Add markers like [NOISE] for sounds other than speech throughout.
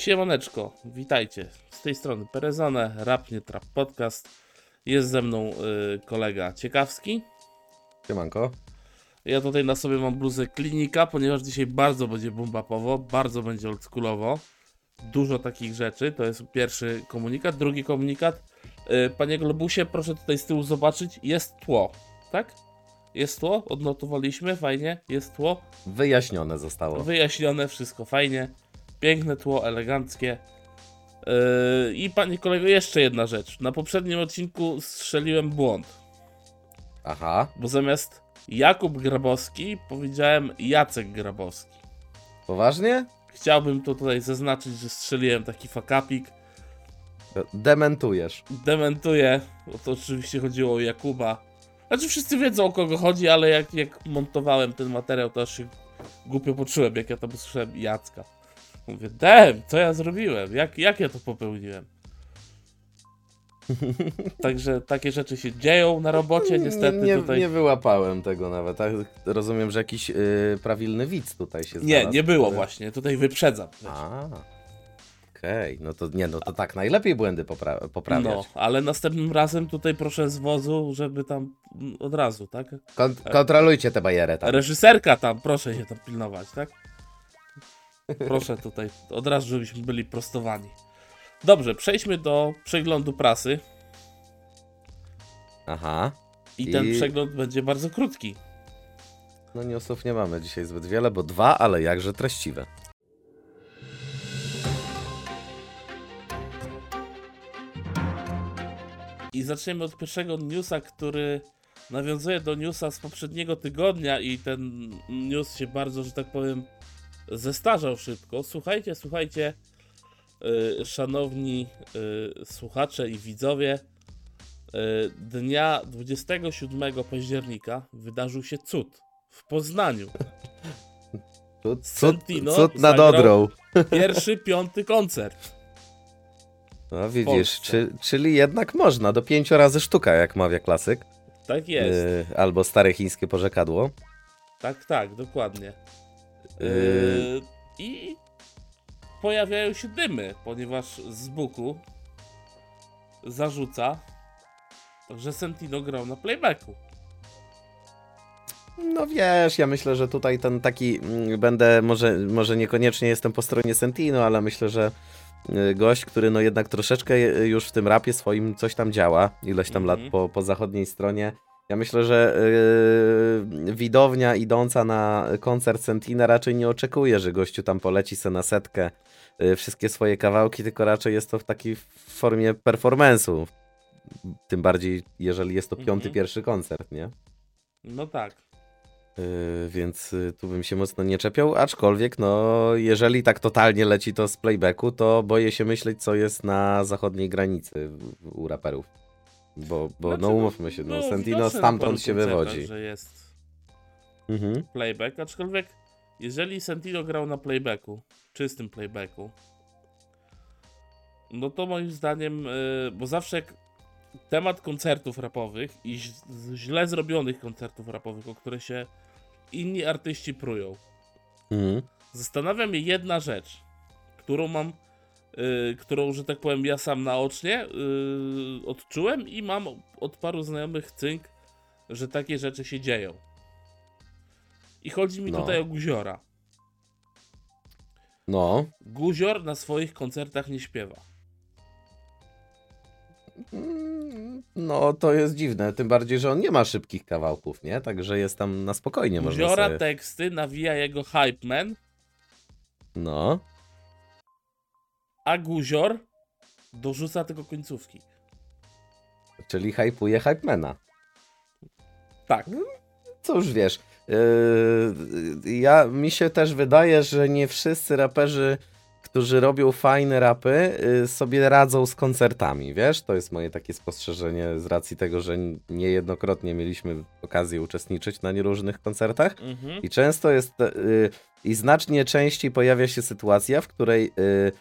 Siemaneczko, witajcie. Z tej strony Perezone, Rap Nie Trap Podcast. Jest ze mną y, kolega Ciekawski. Siemanko. Ja tutaj na sobie mam bluzę klinika, ponieważ dzisiaj bardzo będzie bumbapowo, bardzo będzie oldschoolowo. Dużo takich rzeczy, to jest pierwszy komunikat. Drugi komunikat. Y, panie Globusie, proszę tutaj z tyłu zobaczyć, jest tło, tak? Jest tło, odnotowaliśmy, fajnie, jest tło. Wyjaśnione zostało. Wyjaśnione, wszystko fajnie. Piękne tło, eleganckie. Yy, I panie kolego, jeszcze jedna rzecz. Na poprzednim odcinku strzeliłem błąd, Aha, bo zamiast Jakub Grabowski powiedziałem Jacek Grabowski. poważnie? Chciałbym to tutaj zaznaczyć, że strzeliłem taki fakapik. Dementujesz. Dementuję, bo to oczywiście chodziło o Jakuba. Znaczy wszyscy wiedzą o kogo chodzi, ale jak, jak montowałem ten materiał, to aż się głupio poczułem, jak ja tam usłyszałem Jacka. Mówię, dem, co ja zrobiłem? Jak, jak ja to popełniłem? [LAUGHS] Także takie rzeczy się dzieją na robocie, niestety nie, tutaj... nie wyłapałem tego nawet. Tak, rozumiem, że jakiś y, prawilny widz tutaj się nie, znalazł. nie było który- właśnie, tutaj wyprzedzam. A, okej. No to nie, no to tak najlepiej błędy popra- poprawiać. No, ale następnym razem tutaj proszę z wozu, żeby tam mm, od razu, tak? Kon- kontrolujcie tę bajerę tam. Reżyserka tam, proszę się tam pilnować, tak? Proszę tutaj, od razu, żebyśmy byli prostowani. Dobrze, przejdźmy do przeglądu prasy. Aha. I ten I- przegląd będzie bardzo krótki. No newsów nie mamy dzisiaj zbyt wiele, bo dwa, ale jakże treściwe. I zaczniemy od pierwszego newsa, który nawiązuje do newsa z poprzedniego tygodnia i ten news się bardzo, że tak powiem, zestarzał szybko. Słuchajcie, słuchajcie, yy, szanowni yy, słuchacze i widzowie, yy, dnia 27 października wydarzył się cud w Poznaniu. [LAUGHS] Cud, cud, Sentino cud nad Odrą. [LAUGHS] Pierwszy, piąty koncert. No widzisz, czy, czyli jednak można, do pięciu razy sztuka, jak mawia klasyk. Tak jest. Y, albo stare chińskie porzekadło. Tak, tak, dokładnie. Yy. I pojawiają się dymy, ponieważ z buku zarzuca, że Sentino grał na playbacku. No wiesz, ja myślę, że tutaj ten taki mm, będę, może, może niekoniecznie jestem po stronie Sentino, ale myślę, że y, gość, który no jednak troszeczkę je- już w tym rapie swoim coś tam działa, ileś tam Mhm. lat po, po zachodniej stronie. Ja myślę, że yy, widownia idąca na koncert Sentina raczej nie oczekuje, że gościu tam poleci se na setkę y, wszystkie swoje kawałki, tylko raczej jest to w takiej formie performance'u. Tym bardziej, jeżeli jest to piąty, Mhm. pierwszy koncert, nie? No tak. Yy, więc y, tu bym się mocno nie czepiał, aczkolwiek no, jeżeli tak totalnie leci to z playbacku, to boję się myśleć, co jest na zachodniej granicy u raperów. Bo, bo Znaczy, no umówmy się, no było Sentino stamtąd się koncertach, wywodzi. że jest Mhm. playback, aczkolwiek jeżeli Sentino grał na playbacku, czystym playbacku, no to moim zdaniem, yy, bo zawsze jak temat koncertów rapowych i źle zrobionych koncertów rapowych, o które się inni artyści prują, Mhm. zastanawia mnie jedna rzecz, którą mam, yy, którą, że tak powiem, ja sam naocznie yy, odczułem i mam od paru znajomych cynk, że takie rzeczy się dzieją. I chodzi mi No. tutaj o Guziora. No. Guzior na swoich koncertach nie śpiewa. Mm, No to jest dziwne, tym bardziej, że on nie ma szybkich kawałków, nie? Także jest tam na spokojnie można Guziora sobie... teksty nawija jego hype man, No. A Guzior dorzuca tylko końcówki. Czyli hypuje hypemana. Tak. Co już wiesz, yy, ja, mi się też wydaje, że nie wszyscy raperzy, którzy robią fajne rapy, yy, sobie radzą z koncertami, wiesz? To jest moje takie spostrzeżenie z racji tego, że niejednokrotnie mieliśmy okazję uczestniczyć na nieróżnych koncertach Mhm. i często jest yy, i znacznie częściej pojawia się sytuacja, w której yy, yy,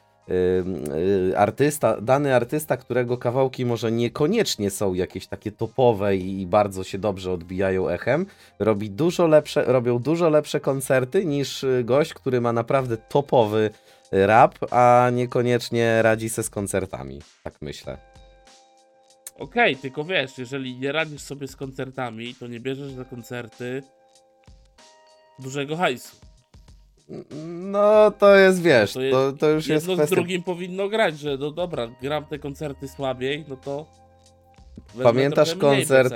artysta, dany artysta, którego kawałki może niekoniecznie są jakieś takie topowe i bardzo się dobrze odbijają echem, robi dużo lepsze, robią dużo lepsze koncerty niż y, gość, który ma naprawdę topowy rap, a niekoniecznie radzi se z koncertami. Tak myślę. Okej, tylko wiesz, jeżeli nie radzisz sobie z koncertami, to nie bierzesz na koncerty dużego hajsu. No to jest, wiesz, To to, to już jest Jedno z kwestia... drugim powinno grać, że no dobra, gram te koncerty słabiej, no to. Pamiętasz koncert,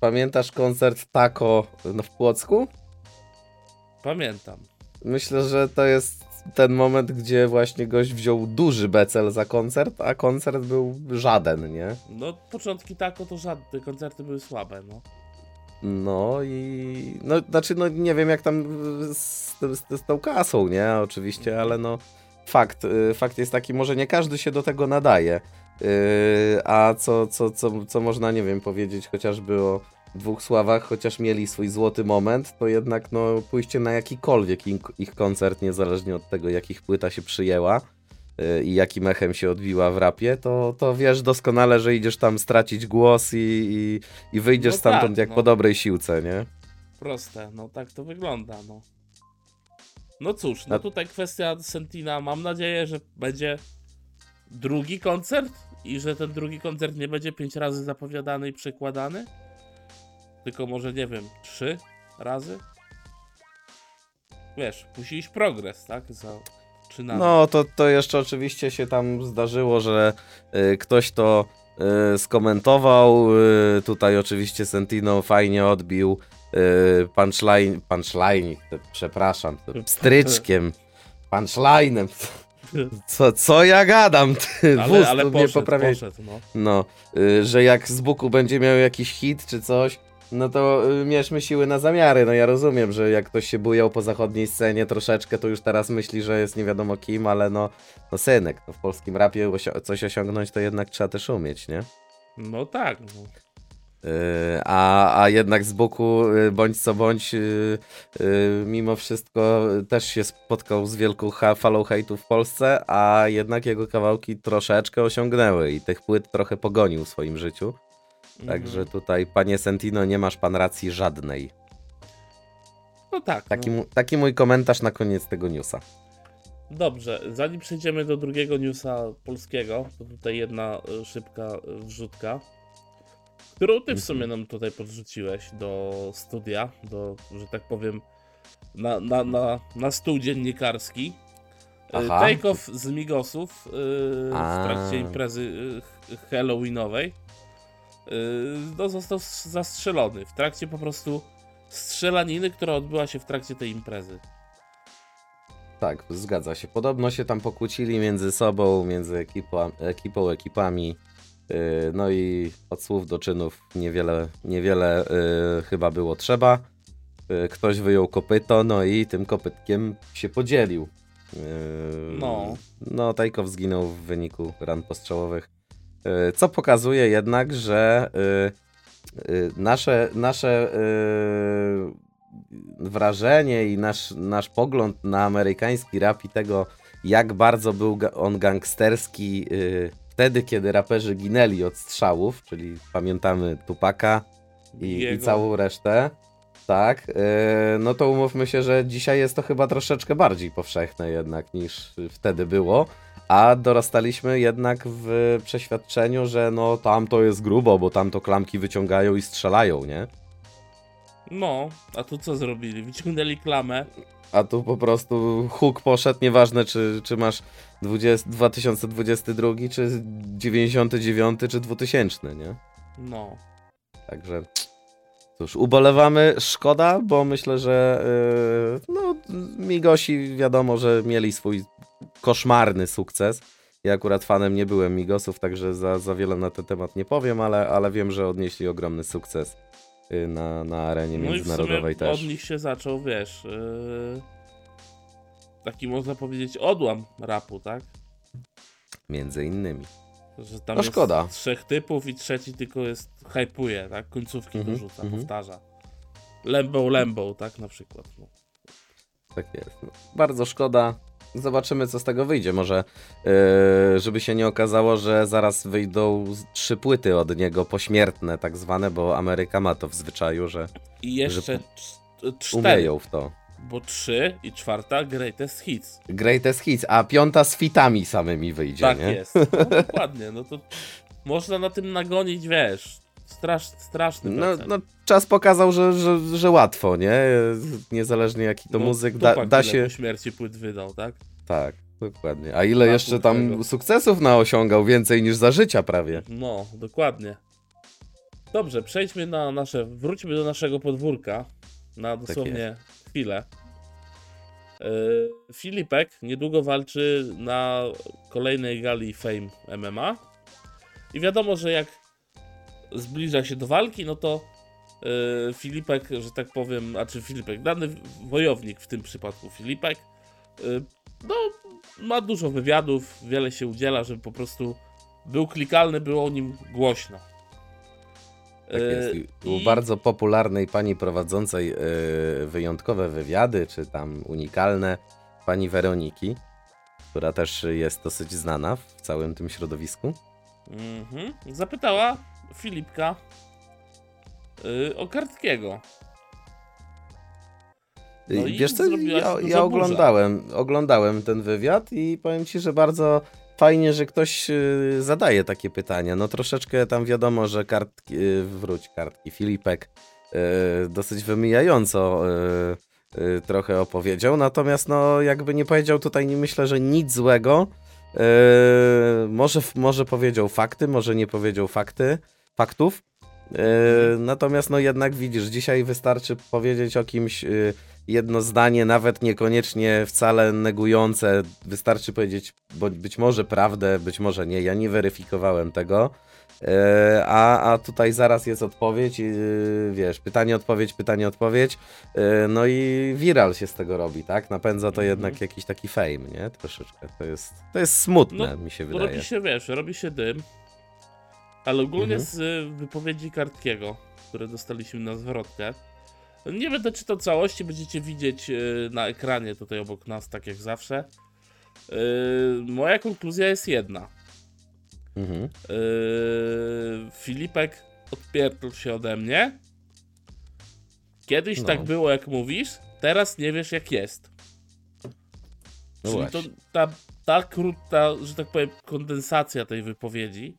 pamiętasz koncert Taco no, w Płocku? Pamiętam. Myślę, że to jest ten moment, gdzie właśnie gość wziął duży becel za koncert, a koncert był żaden, nie? No, początki tako to żadne, koncerty były słabe, no. No i. No, znaczy, no nie wiem jak tam z, z, z tą kasą, nie? Oczywiście, ale no. Fakt, y, fakt jest taki, może nie każdy się do tego nadaje. Yy, a co, co, co, co można, nie wiem, powiedzieć chociażby o dwóch sławach, chociaż mieli swój złoty moment, to jednak no pójście na jakikolwiek ich, koncert, niezależnie od tego, jakich płyta się przyjęła i jakim echem się odbiła w rapie, to, to wiesz doskonale, że idziesz tam stracić głos i, i, i wyjdziesz No stamtąd tak, jak no. po dobrej siłce, nie? Proste, no tak to wygląda, no. No cóż, no tutaj kwestia Sentina. Mam nadzieję, że będzie drugi koncert i że ten drugi koncert nie będzie pięć razy zapowiadany i przekładany. Tylko może, nie wiem, trzy razy? Wiesz, musi iść progres, tak? Za czynami. No, to, to jeszcze oczywiście się tam zdarzyło, że y, ktoś to y, skomentował. Y, tutaj oczywiście Sentino fajnie odbił y, punchline, punchline, przepraszam, stryczkiem, punchlinem. [LAUGHS] Co, co ja gadam? Ty, ale, wóz, ale poszedł, poprawiaj. poszedł, no. No, y, że jak z Buku będzie miał jakiś hit czy coś, no to y, mierzmy siły na zamiary. No ja rozumiem, że jak ktoś się bujał po zachodniej scenie troszeczkę, to już teraz myśli, że jest nie wiadomo kim, ale no, no synek, no w polskim rapie osio- coś osiągnąć to jednak trzeba też umieć, nie? No tak, no. Y, a, a jednak z boku, y, bądź co bądź, y, y, mimo wszystko też się spotkał z wielką ha- falą hejtu w Polsce, a jednak jego kawałki troszeczkę osiągnęły i tych płyt trochę pogonił w swoim życiu. Także Mhm. tutaj, panie Sentino, nie masz pan racji żadnej. No tak. Taki, no. taki mój komentarz na koniec tego newsa. Dobrze, zanim przejdziemy do drugiego newsa polskiego, to tutaj jedna e, szybka e, wrzutka, którą ty w Mhm. sumie nam tutaj podrzuciłeś do studia, do, że tak powiem, na, na, na, na stół dziennikarski. E, Aha. Take-off z Migosów e, w trakcie imprezy halloweenowej no, został zastrzelony w trakcie po prostu strzelaniny, która odbyła się w trakcie tej imprezy. Tak, zgadza się. Podobno się tam pokłócili między sobą, między ekipą, ekipą ekipami. Yy, No i od słów do czynów niewiele, niewiele yy, chyba było trzeba. Ktoś wyjął kopyto, no i tym kopytkiem się podzielił. No. No, Tajkow zginął w wyniku ran postrzałowych. Yy, Co pokazuje jednak, że yy, yy, nasze, nasze wrażenie i nasz, nasz pogląd na amerykański rap i tego, jak bardzo był on gangsterski wtedy, kiedy raperzy ginęli od strzałów, czyli pamiętamy Tupaka i, i całą resztę. Tak, no to umówmy się, że dzisiaj jest to chyba troszeczkę bardziej powszechne jednak niż wtedy było, a dorastaliśmy jednak w przeświadczeniu, że no tam to jest grubo, bo tam to klamki wyciągają i strzelają, nie? No, a tu co zrobili? Wyciągnęli klamę. A tu po prostu huk poszedł, nieważne czy, czy masz 20, 2022, czy 99, czy 2000, nie? No. Także cóż, ubolewamy, szkoda, bo myślę, że yy, no, Migosi wiadomo, że mieli swój koszmarny sukces. Ja akurat fanem nie byłem Migosów, także za, za wiele na ten temat nie powiem, ale, ale wiem, że odnieśli ogromny sukces yy, na, na arenie No międzynarodowej też. od nich się zaczął, wiesz, yy, taki można powiedzieć odłam rapu, tak? Między innymi. Że tam No szkoda. trzech typów i trzeci tylko jest hypuje, tak? Końcówki Mhm, dorzuca, mhm. powtarza. Lembą, lembą, tak? Na przykład. No. Tak jest. No, bardzo szkoda. Zobaczymy, co z tego wyjdzie. Może, yy, żeby się nie okazało, że zaraz wyjdą trzy płyty od niego pośmiertne, tak zwane, bo Ameryka ma to w zwyczaju, że I jeszcze Że cztery. umieją w to. bo trzy i czwarta Greatest Hits. Greatest Hits, a piąta z fitami samymi wyjdzie, Tak nie? jest. No, dokładnie, no to [LAUGHS] można na tym nagonić, wiesz, strasz, straszny No, no czas pokazał, że, że, że łatwo, nie? Niezależnie jaki to No, muzyk, da, da się... po śmierci płyt wydał, tak? Tak, dokładnie. A ile Tak, jeszcze tam tego. sukcesów naosiągał? Więcej niż za życia prawie. No, dokładnie. Dobrze, przejdźmy na nasze, wróćmy do naszego podwórka na dosłownie chwilę. Yy, Filipek niedługo walczy na kolejnej gali Fame MMA i wiadomo, że jak zbliża się do walki, no to yy, Filipek, że tak powiem, a czy Filipek, dany wojownik w tym przypadku Filipek, yy, no ma dużo wywiadów, wiele się udziela, żeby po prostu był klikalny, było o nim głośno. Tak jest. Yy, I U i- bardzo popularnej pani prowadzącej yy, wyjątkowe wywiady, czy tam unikalne, pani Weroniki, która też jest dosyć znana w całym tym środowisku. Mhm. Zapytała Filipka yy, o Kartkiego. No Wiesz co, ja, ja burza. oglądałem, oglądałem ten wywiad i powiem ci, że bardzo fajnie, że ktoś yy, zadaje takie pytania. No troszeczkę tam wiadomo, że kartki, yy, wróć kartki, Filipek yy, dosyć wymijająco trochę opowiedział, natomiast no jakby nie powiedział tutaj, nie myślę, że nic złego. Może, może powiedział fakty, może nie powiedział fakty, faktów. Yy, natomiast no jednak widzisz, dzisiaj wystarczy powiedzieć o kimś yy, jedno zdanie, nawet niekoniecznie wcale negujące. Wystarczy powiedzieć bo być może prawdę, być może nie. Ja nie weryfikowałem tego. E, A, a tutaj zaraz jest odpowiedź, wiesz, pytanie, odpowiedź, pytanie, odpowiedź. E, No i viral się z tego robi, tak? Napędza to Mhm. jednak jakiś taki fame, nie? Troszeczkę. To jest, to jest smutne, No, mi się wydaje. robi się, wiesz, robi się dym. Ale ogólnie Mhm. z y, wypowiedzi Kartkiego, które dostaliśmy na zwrotkę, nie będę czytał całości, będziecie widzieć y, na ekranie tutaj obok nas, tak jak zawsze. Y, Moja konkluzja jest jedna. Mhm. Filipek odpierdol się ode mnie. Kiedyś No. tak było, jak mówisz, teraz nie wiesz, jak jest. No Czyli to właśnie. ta, ta krótka, że tak powiem, kondensacja tej wypowiedzi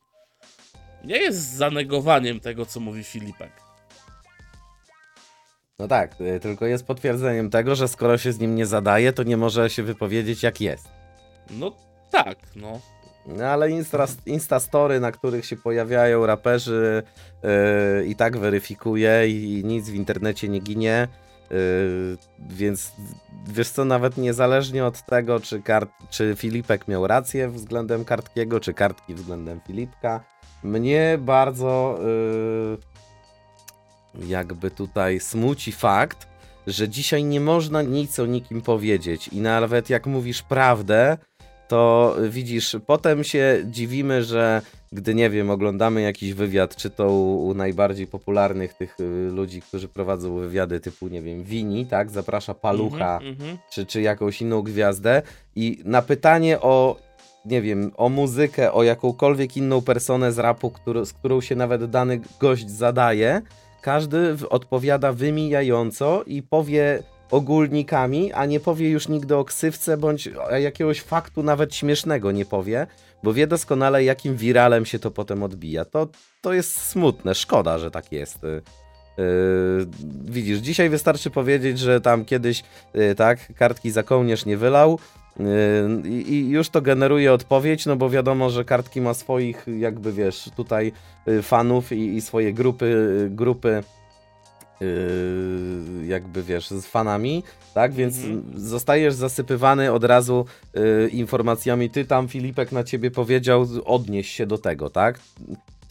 nie jest zanegowaniem tego, co mówi Filipek. No tak, y, tylko jest potwierdzeniem tego, że skoro się z nim nie zadaje, to nie może się wypowiedzieć jak jest. No tak, no. No ale Insta, Instastory, na których się pojawiają raperzy yy, i tak weryfikuje i, i nic w internecie nie ginie. Yy, więc wiesz co, nawet niezależnie od tego, czy, kart, czy Filipek miał rację względem Kartkiego, czy Kartki względem Filipka, mnie bardzo yy, jakby tutaj smuci fakt, że dzisiaj nie można nic o nikim powiedzieć. I nawet jak mówisz prawdę, to widzisz, potem się dziwimy, że gdy, nie wiem, oglądamy jakiś wywiad, czy to u, u najbardziej popularnych tych y, ludzi, którzy prowadzą wywiady typu, nie wiem, Wini, tak, zaprasza Palucha, Mhm, mhm. czy, czy jakąś inną gwiazdę. I na pytanie o, nie wiem, o muzykę, o jakąkolwiek inną personę z rapu, który, z którą się nawet dany gość zadaje, każdy odpowiada wymijająco i powie ogólnikami, a nie powie już nigdy o ksywce, bądź jakiegoś faktu nawet śmiesznego nie powie, bo wie doskonale, jakim wiralem się to potem odbija. To, to jest smutne, szkoda, że tak jest. Yy, widzisz, dzisiaj wystarczy powiedzieć, że tam kiedyś yy, tak, kartki za kołnierz nie wylał i, i już to generuje odpowiedź, no bo wiadomo, że kartki ma swoich jakby wiesz, tutaj yy, fanów i, i swoje grupy, yy, grupy yy, jakby wiesz, z fanami, tak, więc Mhm. zostajesz zasypywany od razu yy, informacjami, ty tam Filipek na ciebie powiedział, odnieś się do tego, tak?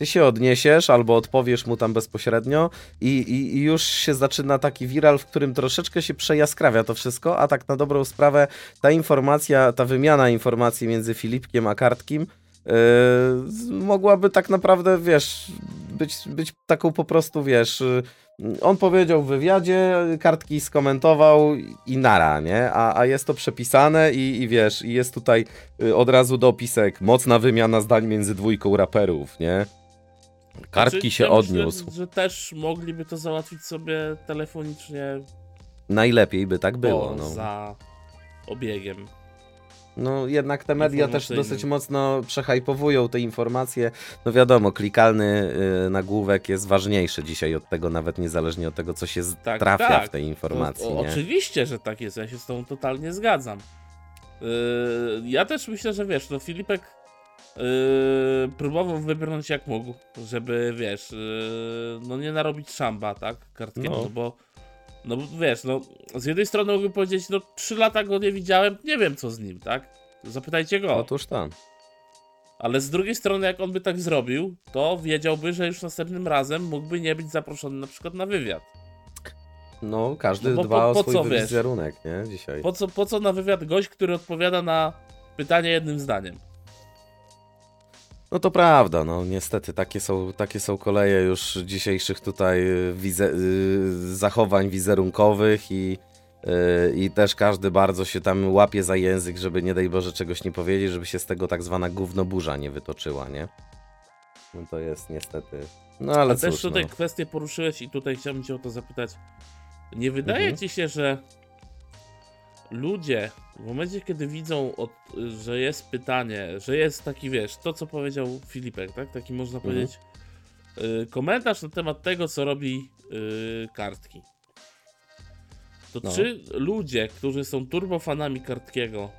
Ty się odniesiesz albo odpowiesz mu tam bezpośrednio i, i, i już się zaczyna taki viral, w którym troszeczkę się przejaskrawia to wszystko, a tak na dobrą sprawę ta informacja, ta wymiana informacji między Filipkiem a Kartkim yy, mogłaby tak naprawdę, wiesz, być, być taką po prostu, wiesz, yy, on powiedział w wywiadzie, Kartki skomentował i nara, nie? A, a jest to przepisane i, i wiesz, i jest tutaj yy, od razu dopisek, mocna wymiana zdań między dwójką raperów, nie? Kartki Znaczy, się ja odniósł. Myślę, że też mogliby to załatwić sobie telefonicznie Najlepiej by tak było, no. za obiegiem. No jednak te media też dosyć mocno przehajpowują te informacje. No wiadomo, klikalny y, nagłówek jest ważniejszy dzisiaj od tego, nawet niezależnie od tego, co się Tak, trafia tak. w tej informacji, To, oczywiście, że tak jest, ja się z tą totalnie zgadzam. Yy, ja też myślę, że wiesz, no Filipek yy, próbował wybrnąć jak mógł, żeby wiesz, yy, no nie narobić szamba, tak, kartkiemu, No. no. bo no wiesz, no z jednej strony mógłbym powiedzieć, no 3 lata go nie widziałem, nie wiem co z nim, tak? Zapytajcie go. Otóż tam. Ale z drugiej strony, jak on by tak zrobił, to wiedziałby, że już następnym razem mógłby nie być zaproszony na przykład na wywiad. No, każdy No dba po- o po swój co, wiesz? wizerunek, nie? Dzisiaj. Po co, po co na wywiad gość, który odpowiada na pytanie jednym zdaniem? No to prawda, no niestety takie są, takie są koleje już dzisiejszych tutaj y, wize- y, zachowań wizerunkowych i, y, i też każdy bardzo się tam łapie za język, żeby nie daj Boże czegoś nie powiedzieć, żeby się z tego tak zwana gównoburza nie wytoczyła, nie? No to jest niestety... No ale też cóż, tutaj no. kwestię poruszyłeś i tutaj chciałbym cię o to zapytać. Nie wydaje Mhm. ci się, że ludzie w momencie, kiedy widzą, od, że jest pytanie, że jest taki, wiesz, to co powiedział Filipek, tak? Taki można Mhm. powiedzieć y, komentarz na temat tego, co robi y, kartki. To No. czy ludzie, którzy są turbofanami kartkiego,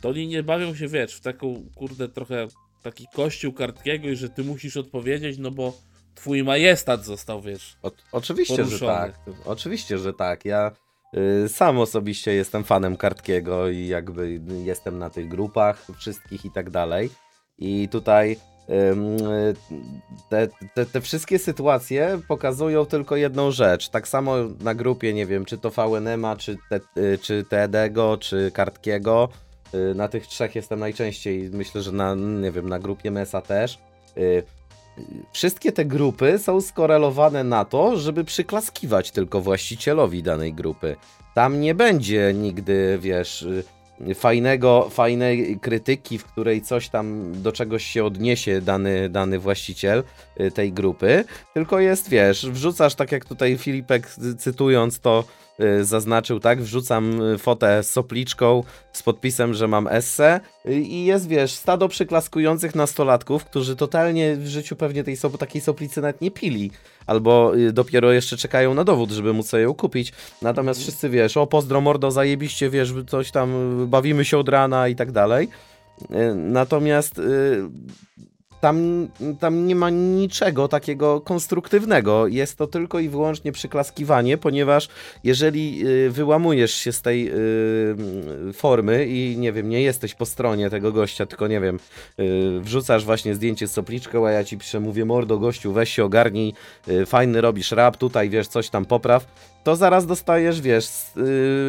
to oni nie bawią się, wiesz, w taką, kurde, trochę taki kościół kartkiego i że ty musisz odpowiedzieć, no bo twój majestat został, wiesz. O, oczywiście, że poruszony. tak. Oczywiście, że tak. Ja sam osobiście jestem fanem Kartkiego i jakby jestem na tych grupach wszystkich i tak dalej. I tutaj y, te, te, te wszystkie sytuacje pokazują tylko jedną rzecz. Tak samo na grupie, nie wiem, czy to VNM-a, czy, te, y, czy Tedego, czy Kartkiego. Y, Na tych trzech jestem najczęściej. Myślę, że na, nie wiem, na grupie Mesa też. Wszystkie te grupy są skorelowane na to, żeby przyklaskiwać tylko właścicielowi danej grupy. Tam nie będzie nigdy, wiesz, y, fajnego, fajnej krytyki, w której coś tam do czegoś się odniesie dany, dany właściciel y, tej grupy, tylko jest, wiesz, wrzucasz, tak jak tutaj Filipek y, cytując to zaznaczył, tak, wrzucam y, fotę z sopliczką z podpisem, że mam esse y, i jest, wiesz, stado przyklaskujących nastolatków, którzy totalnie w życiu pewnie tej sop takiej soplicy nawet nie pili, albo y, dopiero jeszcze czekają na dowód, żeby móc sobie ją kupić. Natomiast wszyscy, wiesz, o pozdro mordo, zajebiście, wiesz, coś tam, y, bawimy się od rana i tak dalej. Y, Natomiast y, tam, tam nie ma niczego takiego konstruktywnego. Jest to tylko i wyłącznie przyklaskiwanie, ponieważ jeżeli y, wyłamujesz się z tej y, formy i nie wiem, nie jesteś po stronie tego gościa, tylko nie wiem, y, wrzucasz właśnie zdjęcie z sopliczką, a ja ci piszę, mówię, mordo gościu, weź się ogarnij, fajny robisz rap, tutaj wiesz, coś tam popraw, to zaraz dostajesz, wiesz,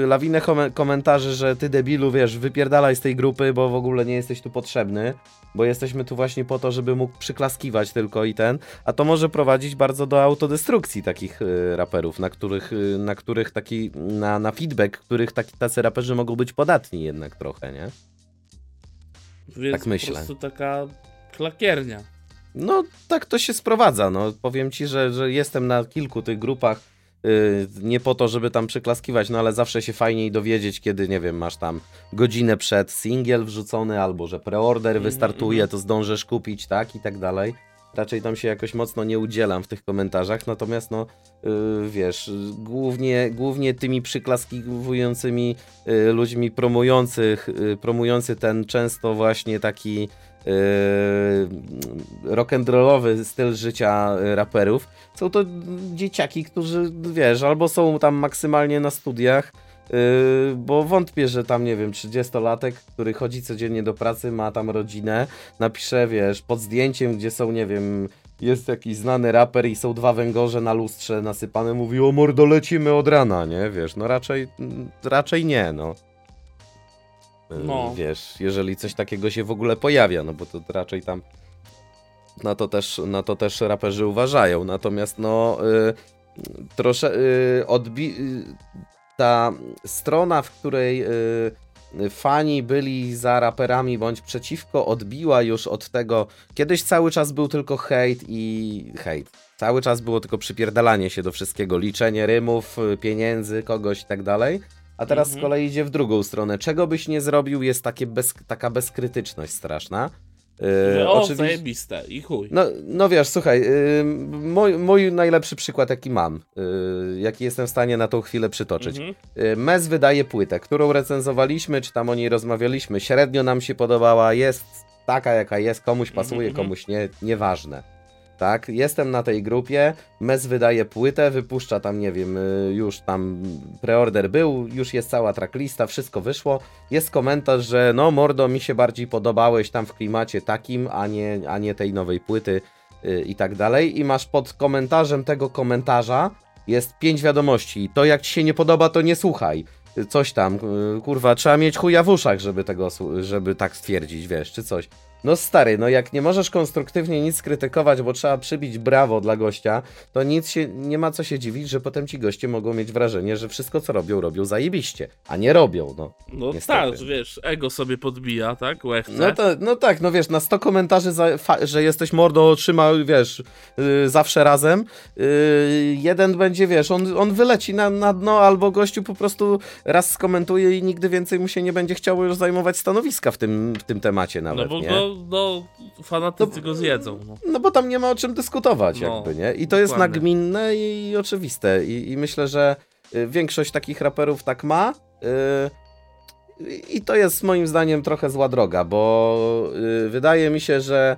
lawinę kom- komentarzy, że ty debilu, wiesz, wypierdalaj z tej grupy, bo w ogóle nie jesteś tu potrzebny, bo jesteśmy tu właśnie po to, żeby mógł przyklaskiwać tylko i ten, a to może prowadzić bardzo do autodestrukcji takich y, raperów, na których, y, na których taki, na, na feedback, których taki, tacy raperzy mogą być podatni jednak trochę, nie? Więc Tak myślę. po prostu taka klakiernia. No, tak to się sprowadza. No, powiem ci, że, że jestem na kilku tych grupach. Yy, nie po to, żeby tam przyklaskiwać, no ale zawsze się fajniej dowiedzieć, kiedy, nie wiem, masz tam godzinę przed singiel wrzucony, albo że preorder Mhm, wystartuje, mhm. to zdążysz kupić, tak, i tak dalej. Raczej tam się jakoś mocno nie udzielam w tych komentarzach, natomiast no, yy, wiesz, głównie, głównie tymi przyklaskiwującymi yy, ludźmi promujących, yy, promujący ten często właśnie taki yy, rock'n'rollowy styl życia raperów, są to dzieciaki, którzy, wiesz, albo są tam maksymalnie na studiach, yy, bo wątpię, że tam, nie wiem, 30-latek, który chodzi codziennie do pracy, ma tam rodzinę, napisze, wiesz, pod zdjęciem, gdzie są, nie wiem, jest jakiś znany raper i są dwa węgorze na lustrze nasypane, mówi, o mordo, lecimy od rana, nie, wiesz, no raczej, raczej nie, no. No. Wiesz, jeżeli coś takiego się w ogóle pojawia, no bo to raczej tam na to też, na to też raperzy uważają. Natomiast no y, trosze y, odbi y, ta strona, w której y, fani byli za raperami bądź przeciwko, odbiła już od tego. Kiedyś cały czas był tylko hejt i hejt. Cały czas było tylko przypierdalanie się do wszystkiego, liczenie rymów, y, pieniędzy, kogoś i tak dalej. A teraz Mhm. z kolei idzie w drugą stronę. Czego byś nie zrobił, jest takie bez, taka bezkrytyczność straszna. Yy, o, oczywiście- zajebiste i chuj. no, no wiesz, słuchaj, yy, mój, mój najlepszy przykład, jaki mam, yy, jaki jestem w stanie na tą chwilę przytoczyć. Mhm. Yy, Mez wydaje płytę, którą recenzowaliśmy, czy tam o niej rozmawialiśmy. Średnio nam się podobała, jest taka, jaka jest, komuś pasuje, Mhm, komuś nie, nieważne. Tak, jestem na tej grupie, Mez wydaje płytę, wypuszcza tam, nie wiem, yy, już tam preorder był, już jest cała tracklista, wszystko wyszło. Jest komentarz, że no mordo, mi się bardziej podobałeś tam w klimacie takim, a nie, a nie tej nowej płyty yy, i tak dalej. I masz pod komentarzem tego komentarza jest pięć wiadomości. To jak ci się nie podoba, to nie słuchaj. Y, Coś tam, yy, kurwa, trzeba mieć chuja w uszach, żeby tego, żeby tak stwierdzić, wiesz, czy coś. No stary, no jak nie możesz konstruktywnie nic krytykować, bo trzeba przybić brawo dla gościa, to nic się, nie ma co się dziwić, że potem ci goście mogą mieć wrażenie, że wszystko co robią, robią zajebiście, a nie robią, no. No Niestety. tak, że wiesz, ego sobie podbija, tak? Łechce. No, to, no tak, no wiesz, na 100 komentarzy, za, że jesteś mordo, trzymał, wiesz, yy, zawsze razem, yy, jeden będzie, wiesz, on, on wyleci na, na dno, albo gościu po prostu raz skomentuje i nigdy więcej mu się nie będzie chciało już zajmować stanowiska w tym, w tym temacie no nawet, bo nie? go, no, fanatycy go zjedzą. No. No bo tam nie ma o czym dyskutować, No, jakby, nie? I to jest dokładnie. nagminne i oczywiste. I, I myślę, że y, większość takich raperów tak ma. y, I to jest moim zdaniem trochę zła droga, bo y, wydaje mi się, że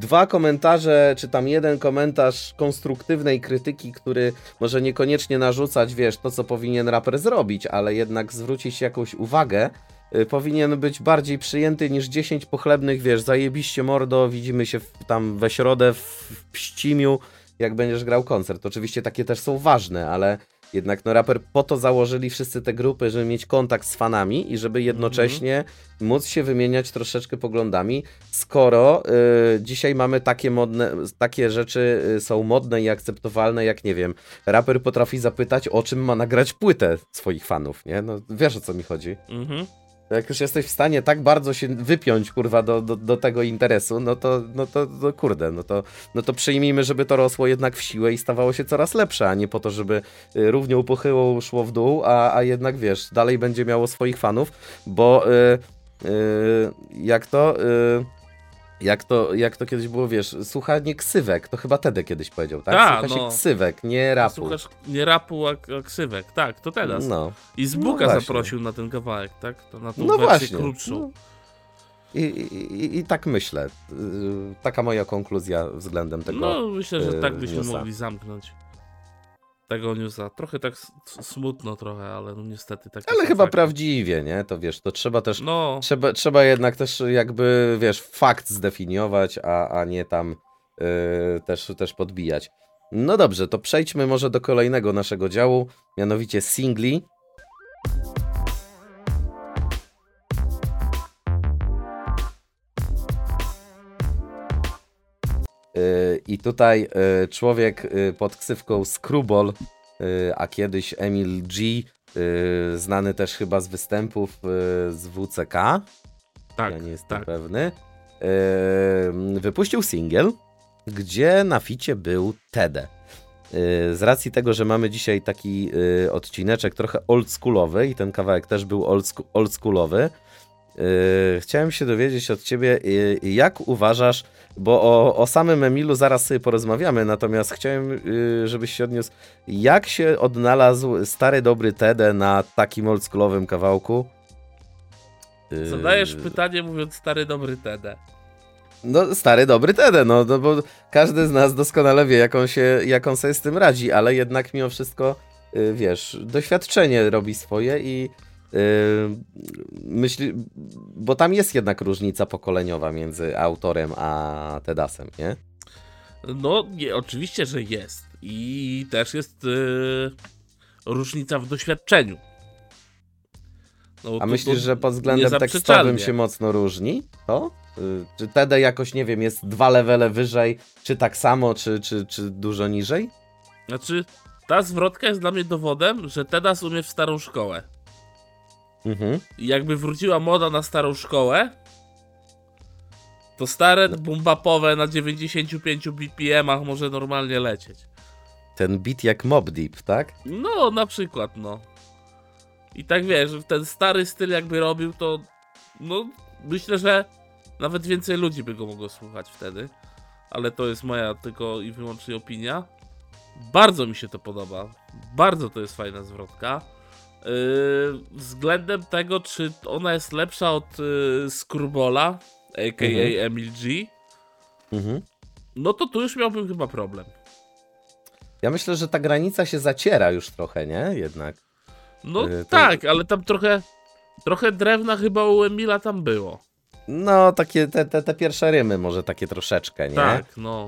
dwa komentarze, czy tam jeden komentarz konstruktywnej krytyki, który może niekoniecznie narzucać, wiesz, to co powinien raper zrobić, ale jednak zwrócić jakąś uwagę, powinien być bardziej przyjęty niż 10 pochlebnych, wiesz, zajebiście mordo, widzimy się w, tam we środę w, w Pścimiu, jak będziesz grał koncert. Oczywiście takie też są ważne, ale jednak no raper po to założyli wszyscy te grupy, żeby mieć kontakt z fanami i żeby jednocześnie móc się wymieniać troszeczkę poglądami, skoro y, dzisiaj mamy takie modne, takie rzeczy y, są modne i akceptowalne, jak nie wiem, raper potrafi zapytać, o czym ma nagrać płytę swoich fanów, nie? No wiesz o co mi chodzi. Mhm. Jak już jesteś w stanie tak bardzo się wypiąć, kurwa, do, do, do tego interesu, no to, no to, no kurde, no to, no to przyjmijmy, żeby to rosło jednak w siłę i stawało się coraz lepsze, a nie po to, żeby y, równią pochyłą szło w dół, a, a jednak, wiesz, dalej będzie miało swoich fanów, bo y, y, jak to... Y, jak to, jak to kiedyś było, wiesz, słuchanie ksywek, to chyba Tede kiedyś powiedział, tak? Ta, Słucha się no. ksywek, nie rapu. Słuchasz nie rapu, a, a ksywek. Tak, to teraz. No. I z No Buka właśnie. zaprosił na ten kawałek, tak? To na tą No właśnie. krótszą. No. I, i, i, tak myślę. Yy, Taka moja konkluzja względem tego. No, myślę, że e, tak byśmy newsa. mogli zamknąć tego newsa. Trochę tak smutno trochę, ale no niestety tak. Ale chyba prawdziwie, nie? To wiesz, to trzeba też. No, Trzeba, trzeba jednak też jakby, wiesz, fakt zdefiniować, a, a nie tam yy, też, też podbijać. No dobrze, to przejdźmy może do kolejnego naszego działu, mianowicie singli. I tutaj yy, człowiek yy, pod ksywką Screwball, yy, a kiedyś Emil G, znany też chyba z występów z WCK, tak, ja nie jestem tak. pewny, wypuścił singiel, gdzie na ficie był Tede. Z racji tego, że mamy dzisiaj taki odcineczek trochę oldschoolowy i ten kawałek też był oldscho- oldschoolowy, chciałem się dowiedzieć od ciebie, yy, jak uważasz, bo o, o samym Emilu zaraz sobie porozmawiamy, natomiast chciałem, yy, żebyś się odniósł, jak się odnalazł stary dobry Tede na takim oldschoolowym kawałku? Yy, Zadajesz pytanie mówiąc stary dobry Tede. no, stary, dobry Tede, no, no bo każdy z nas doskonale wie, jak on, się, jak on sobie z tym radzi, ale jednak mimo wszystko, wiesz, doświadczenie robi swoje i myśli, bo tam jest jednak różnica pokoleniowa między autorem a Tedasem, nie? No, nie, oczywiście, że jest. I też jest yy, różnica w doświadczeniu. No, A myślisz, że pod względem tekstowym się mocno różni? To? Y, Czy Tede jakoś, nie wiem, jest dwa levele wyżej, czy tak samo, czy, czy, czy dużo niżej? Znaczy, ta zwrotka jest dla mnie dowodem, że Tedas umie w starą szkołę. Mhm. I jakby wróciła moda na starą szkołę, to stare bumbapowe na 95 BPM-ach może normalnie lecieć. Ten beat jak Mob Deep, tak? No, na przykład, no. I tak wiesz, ten stary styl jakby robił, to no myślę, że nawet więcej ludzi by go mogło słuchać wtedy. Ale to jest moja tylko i wyłącznie opinia. Bardzo mi się to podoba. Bardzo to jest fajna zwrotka. Yy, względem tego, czy ona jest lepsza od yy, a.k.a. Mhm. Emil G, Mhm. no to tu już miałbym chyba problem. Ja myślę, że ta granica się zaciera już trochę, nie? Jednak. No Yy, to- tak, ale tam trochę, trochę drewna chyba u Emila tam było. No, takie te, te, te pierwsze rymy może takie troszeczkę, nie? Tak, no.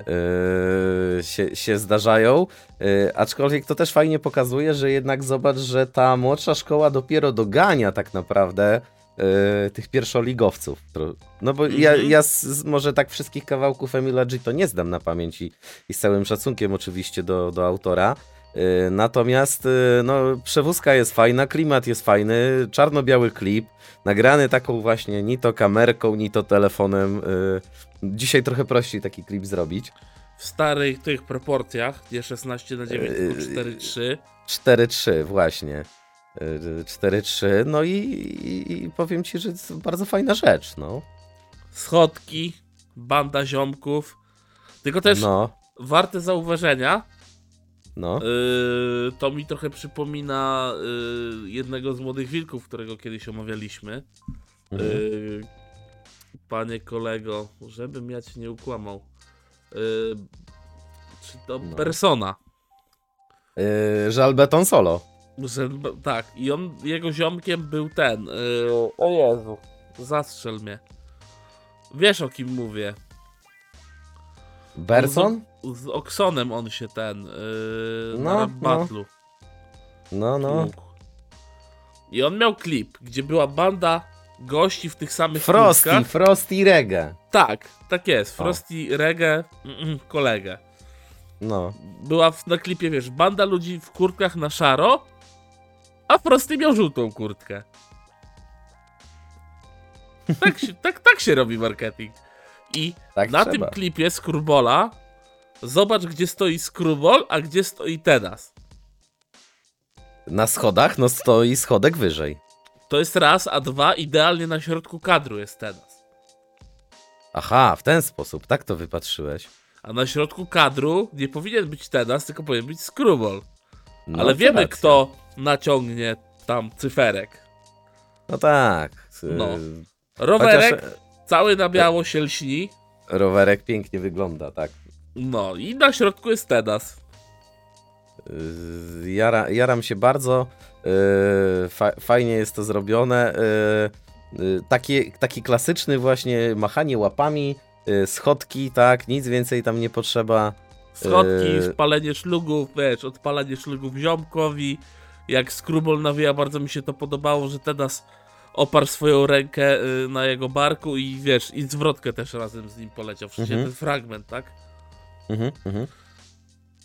Yy, się, się zdarzają. Yy, aczkolwiek to też fajnie pokazuje, że jednak zobacz, że ta młodsza szkoła dopiero dogania tak naprawdę yy, tych pierwszoligowców. No bo ja, Mhm. ja z, z, może tak wszystkich kawałków Emila G to nie zdam na pamięć i, i z całym szacunkiem oczywiście do, do autora. Yy, Natomiast yy, no, przewózka jest fajna, klimat jest fajny, czarno-biały klip, nagrany taką właśnie ni to kamerką, ni to telefonem. yy, Dzisiaj trochę prościej taki klip zrobić. W starych tych proporcjach, nie 16 na 9, tylko Yy, 4-3. 4-3, właśnie. Yy, 4-3, no i, i, i powiem ci, że jest bardzo fajna rzecz, no. Schodki, banda ziomków. Tylko też No, warte zauważenia, no. yy, to mi trochę przypomina yy, jednego z młodych wilków, którego kiedyś omawialiśmy. Mhm. Yy, panie kolego, żebym ja cię nie ukłamał. Yy, czy to No. persona? Yy, Żal Beton Solo. Że, tak, i on, jego ziomkiem był ten. Yy, o Jezu, zastrzel mnie. Wiesz o kim mówię. Berson? Z Oksonem on się ten. Yy, No, na no. battlu No, no. tłukł. I on miał klip, gdzie była banda gości w tych samych Frosty, kurtkach. Frosty Reggae. Tak, tak jest. O. Frosty Reggae, mm, mm, kolegę. No. Była w, na klipie, wiesz, banda ludzi w kurtkach na szaro, a Frosty miał żółtą kurtkę. Tak się, tak, tak się robi marketing. I Tak na trzeba. tym klipie Skrubbola zobacz, gdzie stoi Skrubbol, a gdzie stoi Tedas. Na schodach, no stoi schodek wyżej. To jest raz, a dwa, idealnie na środku kadru jest Tedas. Aha, w ten sposób, tak to wypatrzyłeś. A na środku kadru nie powinien być Tedas, tylko powinien być Skrubbol. No, Ale wiemy, racja. kto naciągnie tam cyferek. No tak. No. Yy, Rowerek, Chociaż cały na biało się lśni. rowerek pięknie wygląda, tak. No i na środku jest Tedas. Yy, Jara, jaram się bardzo. Yy, fa, fajnie jest to zrobione. Yy, taki, taki klasyczny właśnie machanie łapami, schodki, tak, nic więcej tam nie potrzeba. Schodki, spalenie szlugów, wiesz, odpalanie szlugów ziomkowi. Jak Skrubol nawija, bardzo mi się to podobało, że Tedas oparł swoją rękę y, na jego barku i wiesz, i zwrotkę też razem z nim poleciał. W sensie Mhm. ten fragment, tak? Mhm, mhm.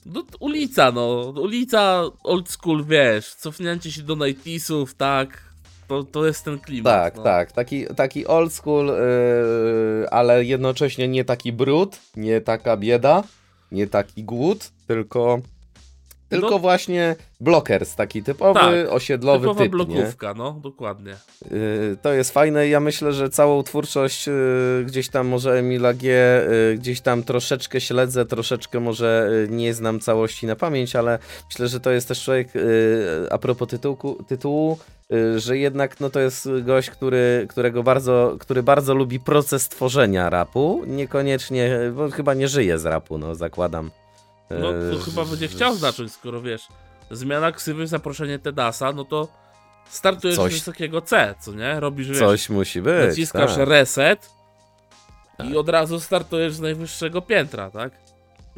No, ulica, no. Ulica old school, wiesz, cofnięcie się do 90sów, tak. To, to jest ten klimat. Tak, no. tak, taki, taki old school, yy, ale jednocześnie nie taki brud, nie taka bieda, nie taki głód, tylko, tylko No. właśnie blockers, taki typowy, Tak, osiedlowy Typowa typ, nie? blokówka, no, dokładnie. Yy, To jest fajne. Ja myślę, że całą twórczość yy, gdzieś tam może Emila G, yy, gdzieś tam troszeczkę śledzę, troszeczkę może yy, nie znam całości na pamięć, ale myślę, że to jest też człowiek, yy, a propos tytułku, tytułu, yy, że jednak no, to jest gość, który, którego bardzo, który bardzo lubi proces tworzenia rapu. Niekoniecznie, bo chyba nie żyje z rapu, no zakładam. No to Yy, chyba będzie chciał zacząć, skoro wiesz, zmiana ksywy, zaproszenie Tedasa, no to startujesz Coś- z wysokiego C, co nie? Robisz, wiesz, Coś musi być. naciskasz tak. reset Tak. i od razu startujesz z najwyższego piętra, tak?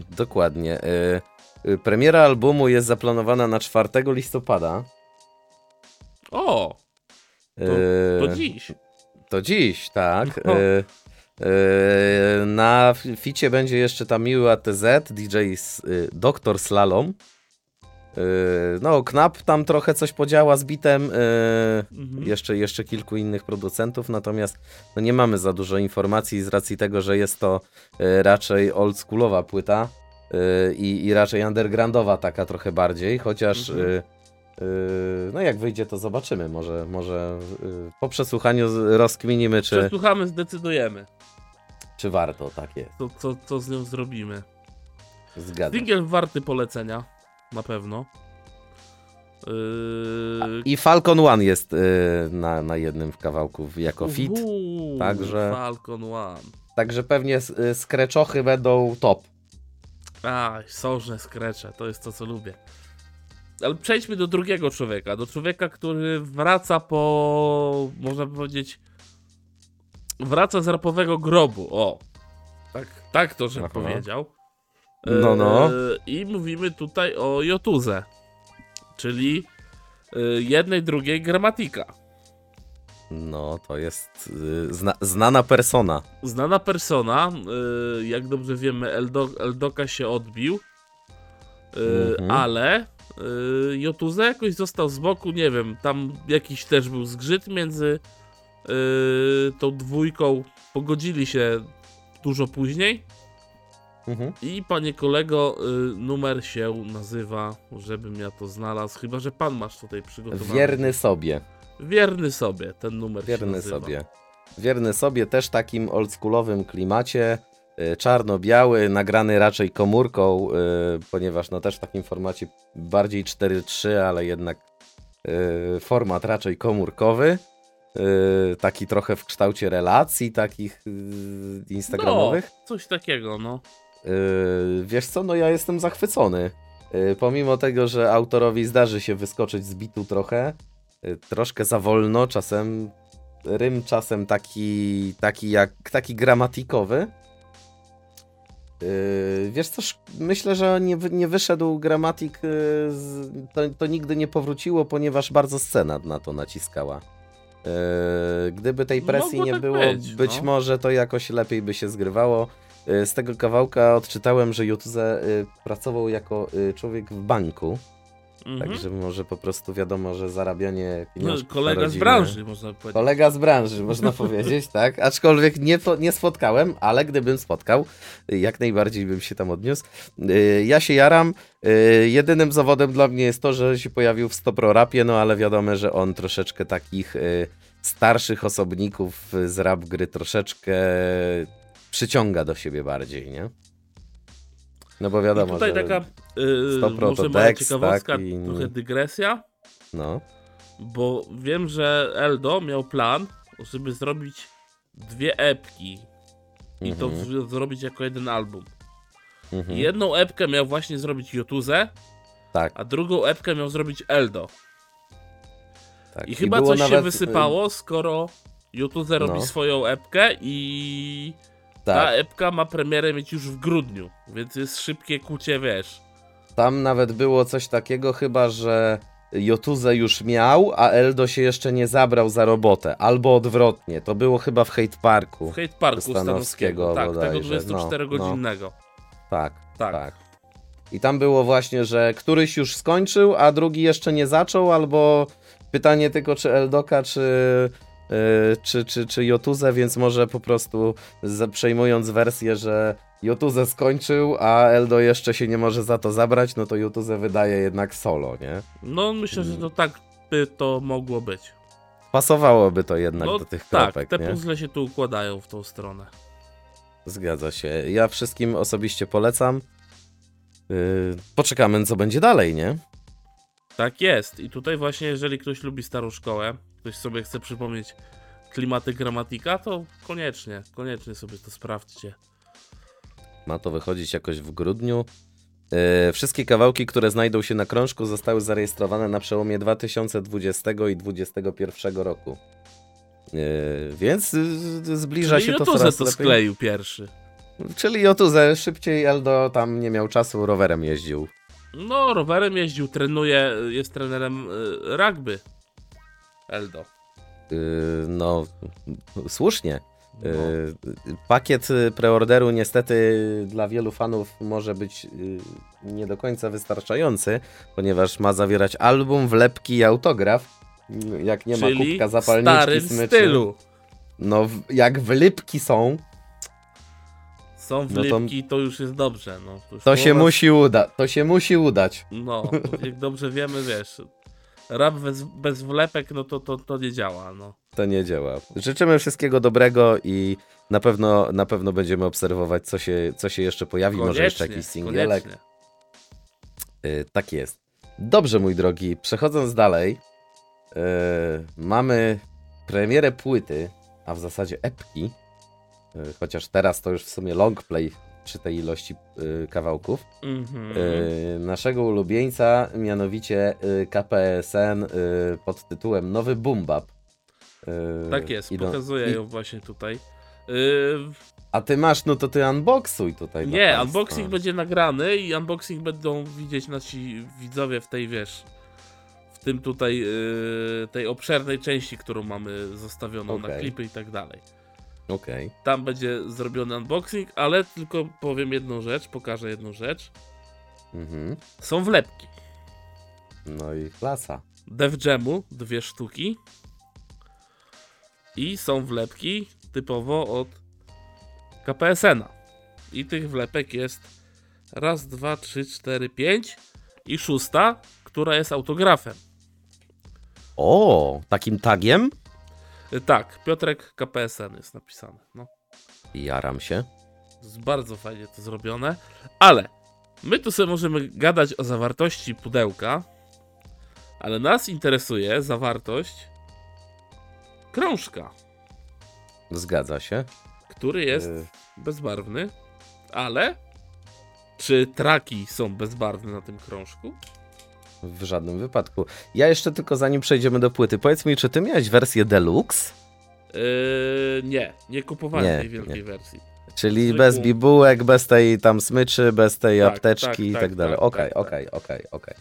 Dokładnie. Y, y, Premiera albumu jest zaplanowana na 4 listopada. O, To- to dziś. To dziś, tak. No. Na ficie będzie jeszcze tam miły ATZ, DJ y, Doktor Slalom. no, Knap tam trochę coś podziała z bitem. Yy, Mhm. jeszcze, jeszcze kilku innych producentów, natomiast no nie mamy za dużo informacji z racji tego, że jest to y, raczej oldschoolowa płyta y, i, i raczej undergroundowa taka trochę bardziej, chociaż Mhm. no jak wyjdzie to zobaczymy, może, może po przesłuchaniu rozkminimy czy, Przesłuchamy, zdecydujemy, czy warto, tak jest, co, co, co z nią zrobimy. zgadzam. Singiel warty polecenia, na pewno. Yy... I Falcon One jest y, na, na jednym w kawałku jako fit, także- Falcon One. także pewnie y, skreczachy będą top. A, sożne skrecze, to jest to, co lubię. Ale przejdźmy do drugiego człowieka, do człowieka, który wraca po, można by powiedzieć, wraca z rapowego grobu, o. Tak, tak to, że Aha. powiedział. No, no. E, I mówimy tutaj o Jotuze, czyli e, jednej, drugiej gramatika. No, to jest y, zna, znana persona. Znana persona, jak dobrze wiemy, Eldo, Eldoka się odbił, Mhm. ale Jotuze jakoś został z boku, nie wiem, tam jakiś też był zgrzyt między tą dwójką, pogodzili się dużo później Mhm. i panie kolego, y, numer się nazywa, żebym ja to znalazł, chyba, że pan masz tutaj przygotowany. Wierny sobie. Wierny sobie, ten numer się Wierny nazywa. sobie. Wierny sobie też takim oldschoolowym klimacie. y, Czarno-biały, nagrany raczej komórką, ponieważ no też w takim formacie bardziej 4.3, ale jednak format raczej komórkowy. Y, Taki trochę w kształcie relacji takich y, instagramowych. No, coś takiego, no. Yy, wiesz co, no ja jestem zachwycony. Pomimo tego, że autorowi zdarzy się wyskoczyć z bitu trochę, troszkę za wolno, czasem rym czasem taki, taki jak taki gramatikowy. Yy, wiesz co, myślę, że nie, nie wyszedł gramatik, yy, to, to nigdy nie powróciło, ponieważ bardzo scena na to naciskała. Yy, gdyby tej presji Mogło nie tak było, być, być no. może to jakoś lepiej by się zgrywało. Y, Z tego kawałka odczytałem, że Jutuze y, pracował jako człowiek w banku, Mhm. także może po prostu wiadomo, że zarabianie No, pieniążków na kolega z branży, można powiedzieć. Kolega z branży, można powiedzieć, [LAUGHS] tak? Aczkolwiek nie, nie spotkałem, ale gdybym spotkał, jak najbardziej bym się tam odniósł. Y, Ja się jaram. Y, Jedynym zawodem dla mnie jest to, że się pojawił w Stopro Rapie, no ale wiadomo, że on troszeczkę takich y, starszych osobników z rap gry troszeczkę przyciąga do siebie bardziej, nie? No bo I wiadomo, tutaj że... taka yy, może mała tekst, ciekawostka, tak, i- trochę dygresja, No, bo wiem, że Eldo miał plan, żeby zrobić dwie epki i to Mhm. zrobić jako jeden album. mhm, Jedną epkę miał właśnie zrobić Jotuze, tak, a drugą epkę miał zrobić Eldo. tak. I chyba było coś się nawet, y, wysypało, skoro Jotuze robi No. swoją epkę i ta Tak, epka ma premierę mieć już w grudniu, więc jest szybkie kucie, wiesz. Tam nawet było coś takiego chyba, że Jotuze już miał, a Eldo się jeszcze nie zabrał za robotę. Albo odwrotnie. To było chyba w Hate Parku. W Hate Parku Stanowskiego tak, tego bodajże, no, 24-godzinnego. Tak, Tak. tak. I tam było właśnie, że któryś już skończył, a drugi jeszcze nie zaczął, albo pytanie tylko czy Eldoka, czy, czy, czy, czy Jotuze, więc może po prostu przejmując wersję, że Jotuze skończył, a Eldo jeszcze się nie może za to zabrać, no to Jotuze wydaje jednak solo, nie? No myślę, że to tak by to mogło być. Pasowałoby to jednak No do tych tak, kropek, te nie? puzzle się tu układają w tą stronę. Zgadza się. Ja wszystkim osobiście polecam. Yy, poczekamy, co będzie dalej, nie? Tak jest. I tutaj właśnie, jeżeli ktoś lubi starą szkołę, ktoś sobie chce przypomnieć klimaty gramatika, to koniecznie, koniecznie sobie to sprawdźcie. Ma to wychodzić jakoś w grudniu. Yy, wszystkie kawałki, które znajdą się na krążku, zostały zarejestrowane na przełomie 2020 i 2021 roku. Yy, więc yy, zbliża Czyli się to coraz to lepiej. skleił pierwszy. Czyli Jotuze szybciej Eldo tam nie miał czasu, rowerem jeździł. No, rowerem jeździł, trenuje, jest trenerem rugby. Eldo. Yy, no, słusznie. No. Y, Pakiet y, preorderu niestety dla wielu fanów może być y, nie do końca wystarczający, ponieważ ma zawierać album, wlepki i autograf. Y, Jak nie ma Czyli kubka w zapalniczki, starym smyczy. stylu. No jak wlipki są, Są No to- to już jest dobrze. No, to to się musi udać. To się musi udać. No, [LAUGHS] jak dobrze wiemy, wiesz, rap bez, bez wlepek, no to, to, to nie działa, no. To nie działa. Życzymy wszystkiego dobrego i na pewno, na pewno będziemy obserwować, co się, co się jeszcze pojawi. Może jeszcze Koniecznie, jakiś singielek. koniecznie. Y, tak jest. Dobrze, mój drogi, przechodząc dalej, y, mamy premierę płyty, a w zasadzie epki, y, chociaż teraz to już w sumie long play przy tej ilości y, kawałków, Mhm. y, naszego ulubieńca, mianowicie y, KPSN y, pod tytułem Nowy Boom Bap. Y, tak jest, idą- pokazuję i- ją właśnie tutaj. Yy, A ty masz, no to ty unboxuj tutaj. dla nie, unboxing będzie nagrany i unboxing będą widzieć nasi widzowie w tej, wiesz, w tym tutaj, tej obszernej części, którą mamy zostawioną na Okej. klipy i tak dalej. Okej. Tam będzie zrobiony unboxing, ale tylko powiem jedną rzecz, pokażę jedną rzecz. Mhm. Są wlepki. No i klasa. Def Jamu, dwie sztuki. I są wlepki typowo od KPSN-a. I tych wlepek jest raz, dwa, trzy, cztery, pięć i szósta, która jest autografem. O, takim tagiem? Y, Tak, Piotrek KPSN jest napisane. No, Jaram się. jest bardzo fajnie to zrobione, ale my tu sobie możemy gadać o zawartości pudełka, ale nas interesuje zawartość krążka, Zgadza się. który jest Y, bezbarwny, ale czy traki są bezbarwne na tym krążku? W żadnym wypadku. Ja jeszcze tylko zanim przejdziemy do płyty, powiedz mi, czy ty miałeś wersję deluxe? Yy, nie, nie kupowałem Nie, tej wielkiej nie. wersji. Czyli Zwykłą. bez bibułek, bez tej tam smyczy, bez tej Tak, apteczki tak, i tak, tak dalej. tak, Okej, tak, okej, okej, okej.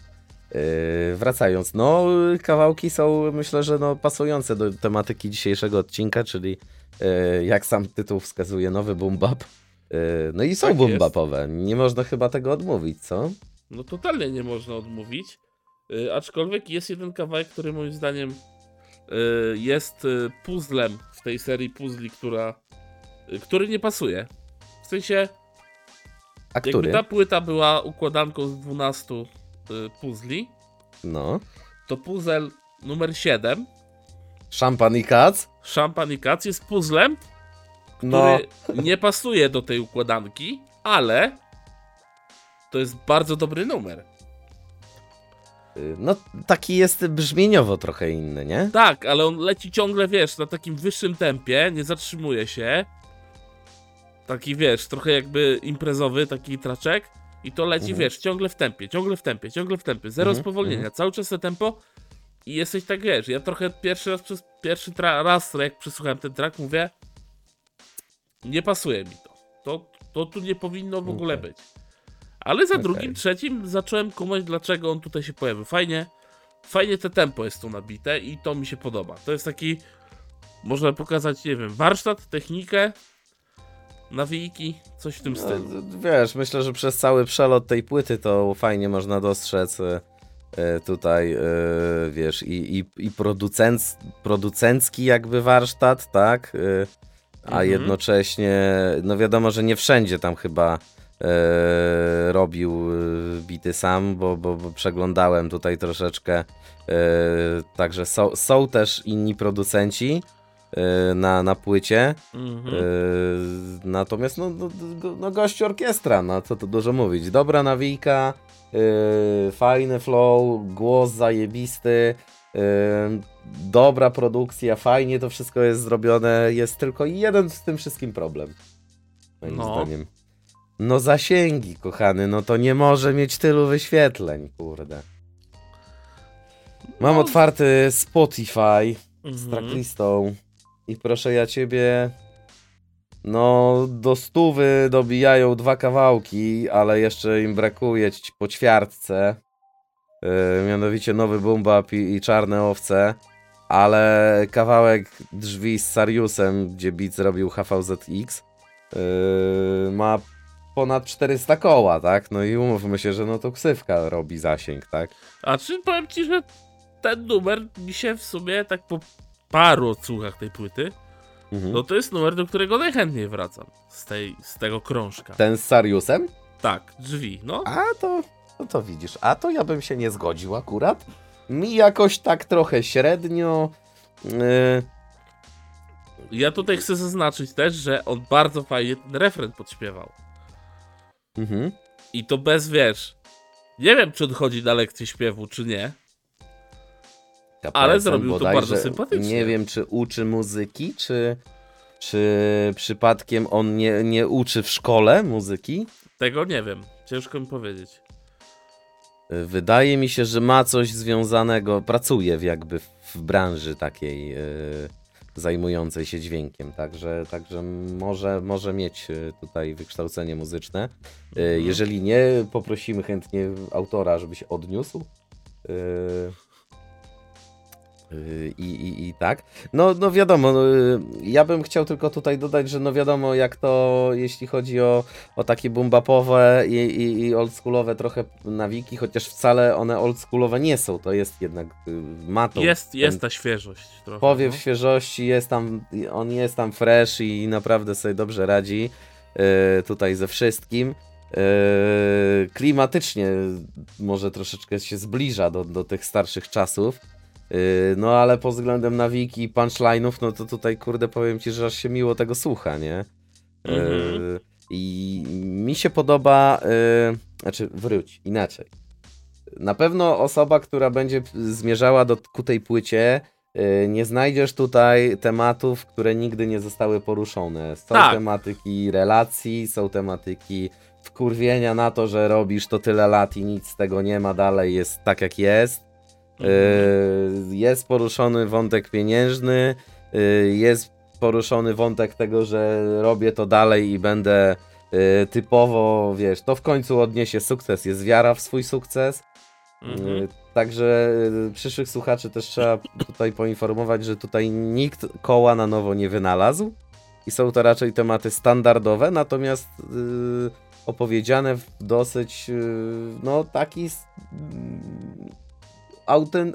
Yy, Wracając, no kawałki są myślę, że no, pasujące do tematyki dzisiejszego odcinka, czyli yy, jak sam tytuł wskazuje, nowy boom bap. Yy, no i są Tak boom jest. bapowe, nie można chyba tego odmówić, co? No totalnie nie można odmówić. Yy, aczkolwiek jest jeden kawałek, który moim zdaniem yy, jest yy, puzzlem w tej serii puzli, która, który nie pasuje. W sensie, A jakby który? ta płyta była układanką z 12 yy, puzli, No. to puzzle numer 7, Szampan i kac? Szampan i Kac, jest puzzlem, No. który nie pasuje do tej układanki, ale to jest bardzo dobry numer. Yy, No, taki jest brzmieniowo trochę inny, nie? Tak, ale on leci ciągle, wiesz, na takim wyższym tempie, nie zatrzymuje się. Taki, wiesz, trochę jakby imprezowy, taki traczek. I to leci, Mhm. wiesz, ciągle w tempie, ciągle w tempie, ciągle w tempie. Zero Mhm, spowolnienia, mhm. cały czas te tempo. I jesteś tak, wiesz, ja trochę pierwszy raz, przez pierwszy tra- raz, jak przesłuchałem ten track, mówię, nie pasuje mi to. To, to tu nie powinno w ogóle być. Ale za Okej. drugim, trzecim zacząłem kumać, dlaczego on tutaj się pojawił. Fajnie, fajnie te tempo jest tu nabite i to mi się podoba. To jest taki, można pokazać, nie wiem, warsztat, technikę, nawijki, coś w tym No, stylu. wiesz, myślę, że przez cały przelot tej płyty to fajnie można dostrzec e, e, tutaj, e, wiesz, i, i, i producenc, producencki jakby warsztat, tak? A Mhm. jednocześnie, no wiadomo, że nie wszędzie tam chyba e, robił e, bity sam, bo, bo, bo przeglądałem tutaj troszeczkę. E, także są, są też inni producenci e, na, na płycie. Mhm. Yy, natomiast no, no, no, gość orkiestra, no co tu dużo mówić. Dobra nawijka, yy, fajny flow, głos zajebisty, yy, dobra produkcja, fajnie to wszystko jest zrobione. Jest tylko jeden z tym wszystkim problem. Moim No. zdaniem. No zasięgi, kochany, no to nie może mieć tylu wyświetleń, kurde. Mam No. otwarty Spotify z Mhm. tracklistą i proszę ja ciebie, no do stówy dobijają dwa kawałki, ale jeszcze im brakuje ci po ćwiartce, yy, mianowicie nowy Boom Bap i, i Czarne Owce. ale kawałek drzwi z Sariusem, gdzie Beats robił HVZX, yy, ma ponad 400 koła, tak? No i umówmy się, że no to ksywka robi zasięg, tak? A czy powiem ci, że ten numer mi się w sumie tak po paru odsłuchach tej płyty, Mhm. no to jest numer, do którego najchętniej wracam z, tej, z tego krążka. Ten z Sariusem? Tak, drzwi, no. A to, no to widzisz, a to ja bym się nie zgodził akurat. Mi jakoś tak trochę średnio. Yy, Ja tutaj chcę zaznaczyć też, że on bardzo fajnie ten refren podśpiewał. Mhm. I to bez, wiesz, nie wiem, czy on chodzi na lekcję śpiewu, czy nie. Ale zrobił to bardzo sympatycznie. Nie wiem, czy uczy muzyki, czy, czy przypadkiem on nie, nie uczy w szkole muzyki. Tego nie wiem, ciężko mi powiedzieć. Wydaje mi się, że ma coś związanego, pracuje jakby w branży takiej yy, zajmującej się dźwiękiem, także, także może, może mieć yy, tutaj wykształcenie muzyczne. Yy, Mhm. jeżeli nie, poprosimy chętnie autora, żeby się odniósł. I, i, I tak. No, no wiadomo, no, yy, ja bym chciał tylko tutaj dodać, że no wiadomo, jak to jeśli chodzi o, o takie bumbapowe i, i, i oldschoolowe trochę nawiki, chociaż wcale one oldschoolowe nie są, to jest jednak yy, matą. Jest, jest ta świeżość trochę. Powiew no. świeżości, jest tam, on jest tam fresh i naprawdę sobie dobrze radzi yy, tutaj ze wszystkim. Klimatycznie może troszeczkę się zbliża do, do tych starszych czasów. Yy, no ale pod względem nawiki i punchline'ów, no to tutaj kurde powiem ci, że aż się miło tego słucha, nie? Yy, Mhm. I mi się podoba, yy, znaczy wróć, inaczej. Na pewno osoba, która będzie zmierzała do, ku tej płycie, nie znajdziesz tutaj tematów, które nigdy nie zostały poruszone. Są Tak. tematyki relacji, są tematyki wkurwienia na to, że robisz to tyle lat i nic z tego nie ma dalej, jest tak jak jest. Mhm. Yy, Jest poruszony wątek pieniężny, yy, jest poruszony wątek tego, że robię to dalej i będę yy, typowo, wiesz, to w końcu odniesie sukces, jest wiara w swój sukces. Mhm. Także przyszłych słuchaczy też trzeba tutaj poinformować, że tutaj nikt koła na nowo nie wynalazł i są to raczej tematy standardowe, natomiast opowiedziane w dosyć, no taki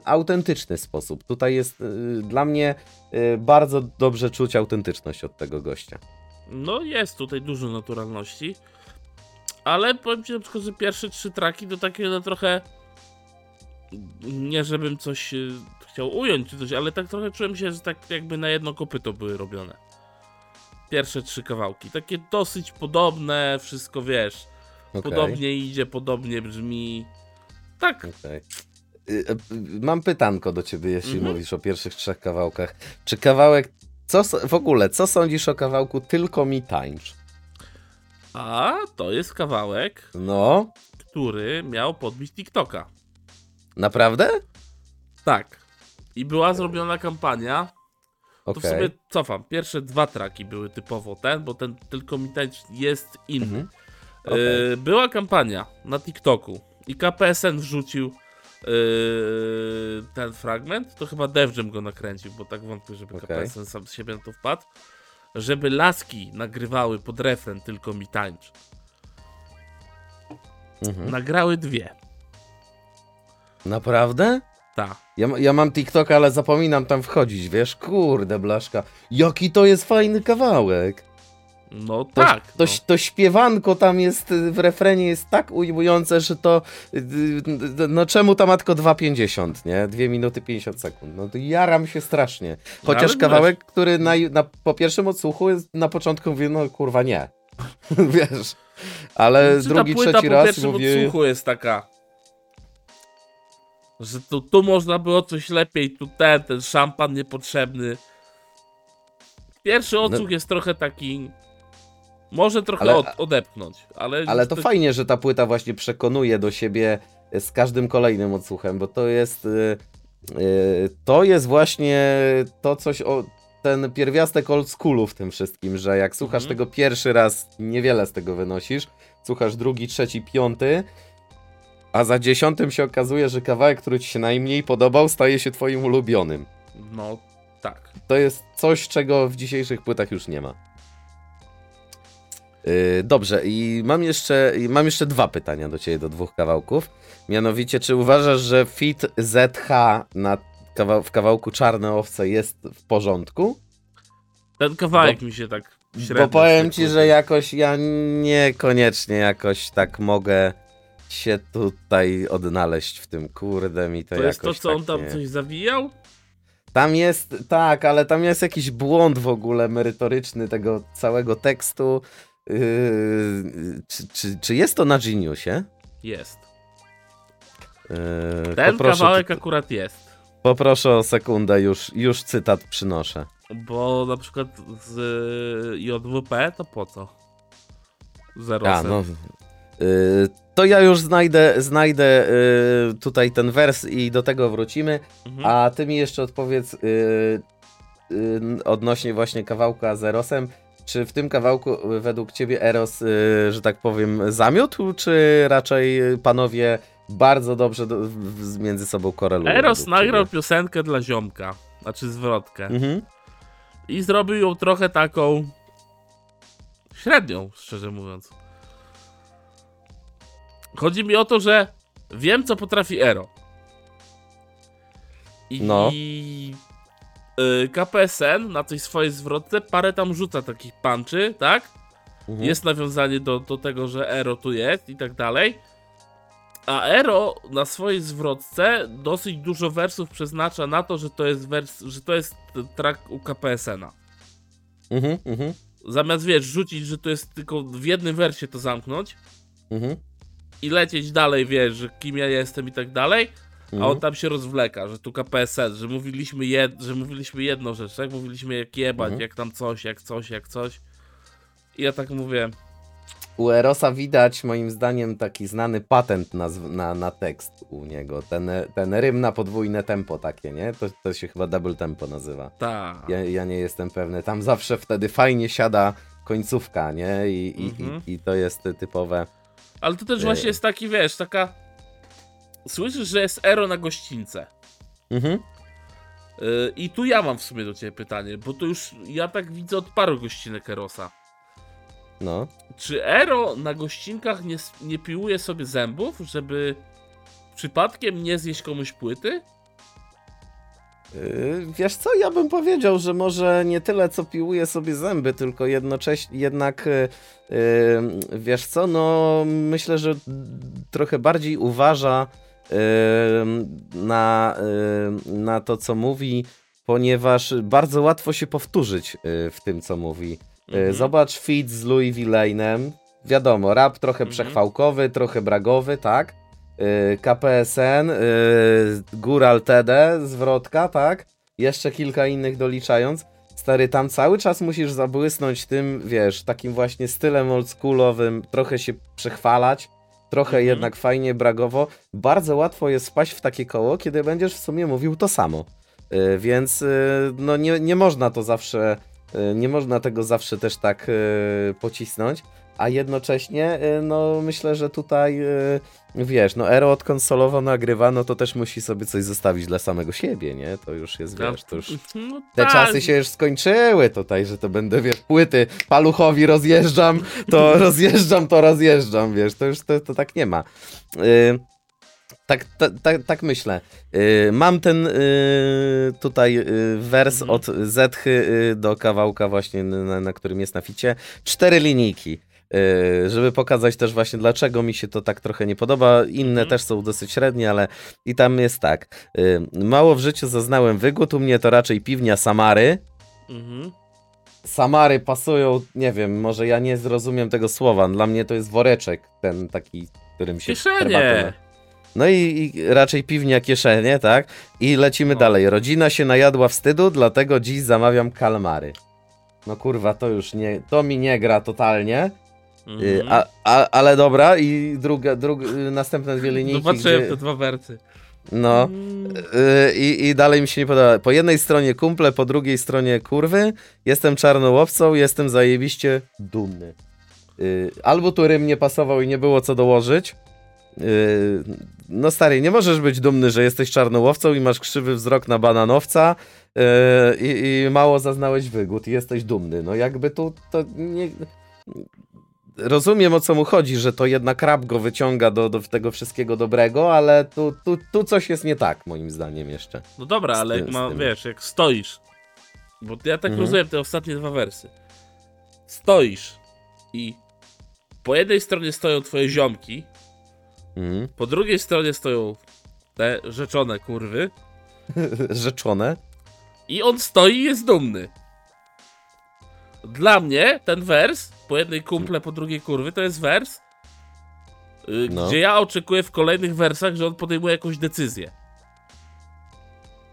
autentyczny sposób. Tutaj jest yy, dla mnie yy, bardzo dobrze czuć autentyczność od tego gościa. No jest tutaj dużo naturalności. Ale powiem ci na przykład, że pierwsze trzy traki to takie no trochę. Nie żebym coś y, chciał ująć czy coś, ale tak trochę czułem się, że tak jakby na jedno kopyto były robione. Pierwsze trzy kawałki. Takie dosyć podobne, wszystko wiesz. Okej. Podobnie idzie, podobnie brzmi. Tak, Okej. Y, y, Mam pytanko do ciebie, jeśli Mhm. mówisz o pierwszych trzech kawałkach. Czy kawałek. Co w ogóle, co sądzisz o kawałku Tylko mi tańcz? a to jest kawałek, No, który miał podbić TikToka. naprawdę? Tak. I była zrobiona kampania To Okej. w sobie cofam. Pierwsze dwa traki były typowo ten, bo ten tylko mi tańcz jest inny. Mhm. Okej. Yy, była kampania na TikToku i KPSN wrzucił yy, ten fragment. To chyba DevJam go nakręcił, bo tak wątpię, żeby Okej. KPSN sam z siebie na to wpadł. Żeby laski nagrywały pod refren tylko mi tańcz. Mhm. Nagrały dwie. Naprawdę? Ta. Ja, ja mam TikToka, ale zapominam tam wchodzić, wiesz? Kurde, blaszka. Jaki to jest fajny kawałek. No To, tak. to, no. to śpiewanko tam jest y, w refrenie jest tak ujmujące, że to. y, y, No czemu ta matko 2,50, nie? 2 minuty 50 sekund. No to jaram się strasznie. Chociaż ale kawałek, który na, na, po pierwszym odsłuchu jest na początku mówię, no kurwa nie. [LAUGHS] Wiesz. Ale Znaczy, drugi, trzeci po raz pierwszym mówię. odsłuchu jest taka, że tu, tu można było coś lepiej, tu ten, ten szampan niepotrzebny. Pierwszy odsłuch jest trochę taki, może trochę. Ale- od, odepchnąć, ale... Ale to fajnie, że ta płyta właśnie przekonuje do siebie z każdym kolejnym odsłuchem, bo to jest. y, y, To jest właśnie to coś o. Ten pierwiastek old schoolu w tym wszystkim, że jak słuchasz Mhm. tego pierwszy raz, niewiele z tego wynosisz, słuchasz drugi, trzeci, piąty, a za dziesiątym się okazuje, że kawałek, który ci się najmniej podobał, staje się twoim ulubionym. No, tak. To jest coś, czego w dzisiejszych płytach już nie ma. Yy, dobrze, i mam jeszcze, mam jeszcze dwa pytania do ciebie, do dwóch kawałków. Mianowicie, czy uważasz, że fit ZH na kawał w kawałku Czarne Owce jest w porządku? Ten kawałek mi się tak średnio Bo powiem ci, że jakoś ja niekoniecznie jakoś tak mogę się tutaj odnaleźć w tym kurde mi to, To jest to, co tak on tam nie... coś zawijał? Tam jest, tak, ale tam jest jakiś błąd w ogóle merytoryczny tego całego tekstu. Yy, czy, czy, czy jest to na Geniusie? Jest. Yy, Ten poproszę, kawałek akurat jest. poproszę o sekundę, już, już cytat przynoszę. Bo na przykład z y, JWP to po co? Zero A, no. Yy, to ja już znajdę, znajdę yy, tutaj ten wers i do tego wrócimy. mhm. A ty mi jeszcze odpowiedz yy, yy, odnośnie właśnie kawałka z Erosem. Czy w tym kawałku y, według ciebie Eros, yy, że tak powiem, zamiótł, czy raczej panowie bardzo dobrze do, w, między sobą korelują? Eros nagrał ciebie? piosenkę dla ziomka, znaczy zwrotkę. Mhm. I zrobił ją trochę taką średnią, szczerze mówiąc. Chodzi mi o to, że wiem, co potrafi Ero. I No. y, KPSN na tej swojej zwrotce parę tam rzuca takich punczy, tak? Mhm. Jest nawiązanie do, do tego, że Ero tu jest i tak dalej. A Ero na swojej zwrotce dosyć dużo wersów przeznacza na to, że to jest wers, że to jest track u KPSN-a. Mhm, mhm, Zamiast wiesz, rzucić, że to jest tylko w jednym wersie to zamknąć mhm, i lecieć dalej, wiesz, że kim ja jestem i tak dalej, a mhm. on tam się rozwleka, że tu KPSN, że mówiliśmy, jed, że mówiliśmy jedną rzecz, tak? Mówiliśmy jak jebać, Mhm. jak tam coś, jak coś, jak coś. I ja tak mówię, U Erosa widać moim zdaniem taki znany patent na, na, na tekst u niego. Ten, ten rym na podwójne tempo takie, nie? To, to się chyba double tempo nazywa. ta. Ja, ja nie jestem pewny. Tam zawsze wtedy fajnie siada końcówka, nie? I, i, Mhm. i, i to jest typowe. Ale to też Yy. właśnie jest taki, wiesz, taka... Słyszysz, że jest Ero na gościńce. Mhm. Yy, I tu ja mam w sumie do ciebie pytanie, bo to już ja tak widzę od paru gościnek Erosa. No. Czy Ero na gościnkach nie, nie piłuje sobie zębów, żeby przypadkiem nie zjeść komuś płyty? Yy, Wiesz co, ja bym powiedział, że może nie tyle co piłuje sobie zęby, tylko jednocześnie jednak yy, yy, wiesz co, no myślę, że trochę bardziej uważa na, na to, co mówi, ponieważ bardzo łatwo się powtórzyć yy, w tym, co mówi. Yy, Mhm. Zobacz feat z Louis Villainem. Wiadomo, rap trochę Mhm. przechwałkowy, trochę bragowy, tak? Yy, KPSN, Góral TD, zwrotka, tak? Jeszcze kilka innych doliczając. Stary, tam cały czas musisz zabłysnąć tym, wiesz, takim właśnie stylem oldschoolowym, trochę się przechwalać, trochę Mhm. jednak fajnie bragowo. Bardzo łatwo jest wpaść w takie koło, kiedy będziesz w sumie mówił to samo. Yy, więc yy, no nie, nie można to zawsze, yy, nie można tego zawsze też tak pocisnąć, a jednocześnie yy, no myślę, że tutaj yy, wiesz, no Ero odkąd solowo nagrywa, no to też musi sobie coś zostawić dla samego siebie, nie? To już jest, wiesz, to już [LAUGHS] No te tak. czasy się już skończyły tutaj, że to będę, wiesz, płyty paluchowi rozjeżdżam, to [LAUGHS] rozjeżdżam, to rozjeżdżam, wiesz, to już to, to tak nie ma. Yy, tak, ta, ta, tak myślę. Yy, mam ten yy, tutaj yy, wers Mhm. od Zetchy do kawałka właśnie, na, na którym jest na ficie. Cztery linijki. Yy, żeby pokazać też właśnie dlaczego mi się to tak trochę nie podoba. Inne Mhm. też są dosyć średnie, ale i tam jest tak. Yy, mało w życiu zaznałem wygód, u mnie to raczej piwnia Samary. Mhm. Samary pasują, nie wiem, może ja nie zrozumiem tego słowa. Dla mnie to jest woreczek, ten taki, którym się Kieszenie. No i, i raczej piwnia kieszenie, tak? I lecimy No. dalej. Rodzina się najadła wstydu, dlatego dziś zamawiam kalmary. No kurwa, to już nie, to mi nie gra totalnie. Y, Mhm. a, a, ale dobra, i druga, druga, y, następne dwie linijki, Zobaczyłem gdzie, te dwa wersy. no, Mm. y, i, i dalej mi się nie podoba. Po jednej stronie kumple, po drugiej stronie kurwy, jestem czarnołowcą, jestem zajebiście dumny. Albo tu rym nie pasował i nie było co dołożyć, no stary, nie możesz być dumny, że jesteś czarnołowcą i masz krzywy wzrok na bananowca i, i mało zaznałeś wygód i jesteś dumny. No jakby tu to nie... Rozumiem o co mu chodzi, że to jednak rap go wyciąga do, do tego wszystkiego dobrego, ale tu, tu, tu coś jest nie tak moim zdaniem jeszcze. No dobra, Z ale tym- jak ma, wiesz, jak stoisz, bo ja tak Mhm. rozumiem te ostatnie dwa wersy. Stoisz i po jednej stronie stoją twoje ziomki, Mhm. po drugiej stronie stoją te rzeczone kurwy [LAUGHS] Rzeczone. i on stoi i jest dumny. Dla mnie ten wers, po jednej kumple, po drugiej kurwy, to jest wers, y, No. gdzie ja oczekuję w kolejnych wersach, że on podejmuje jakąś decyzję.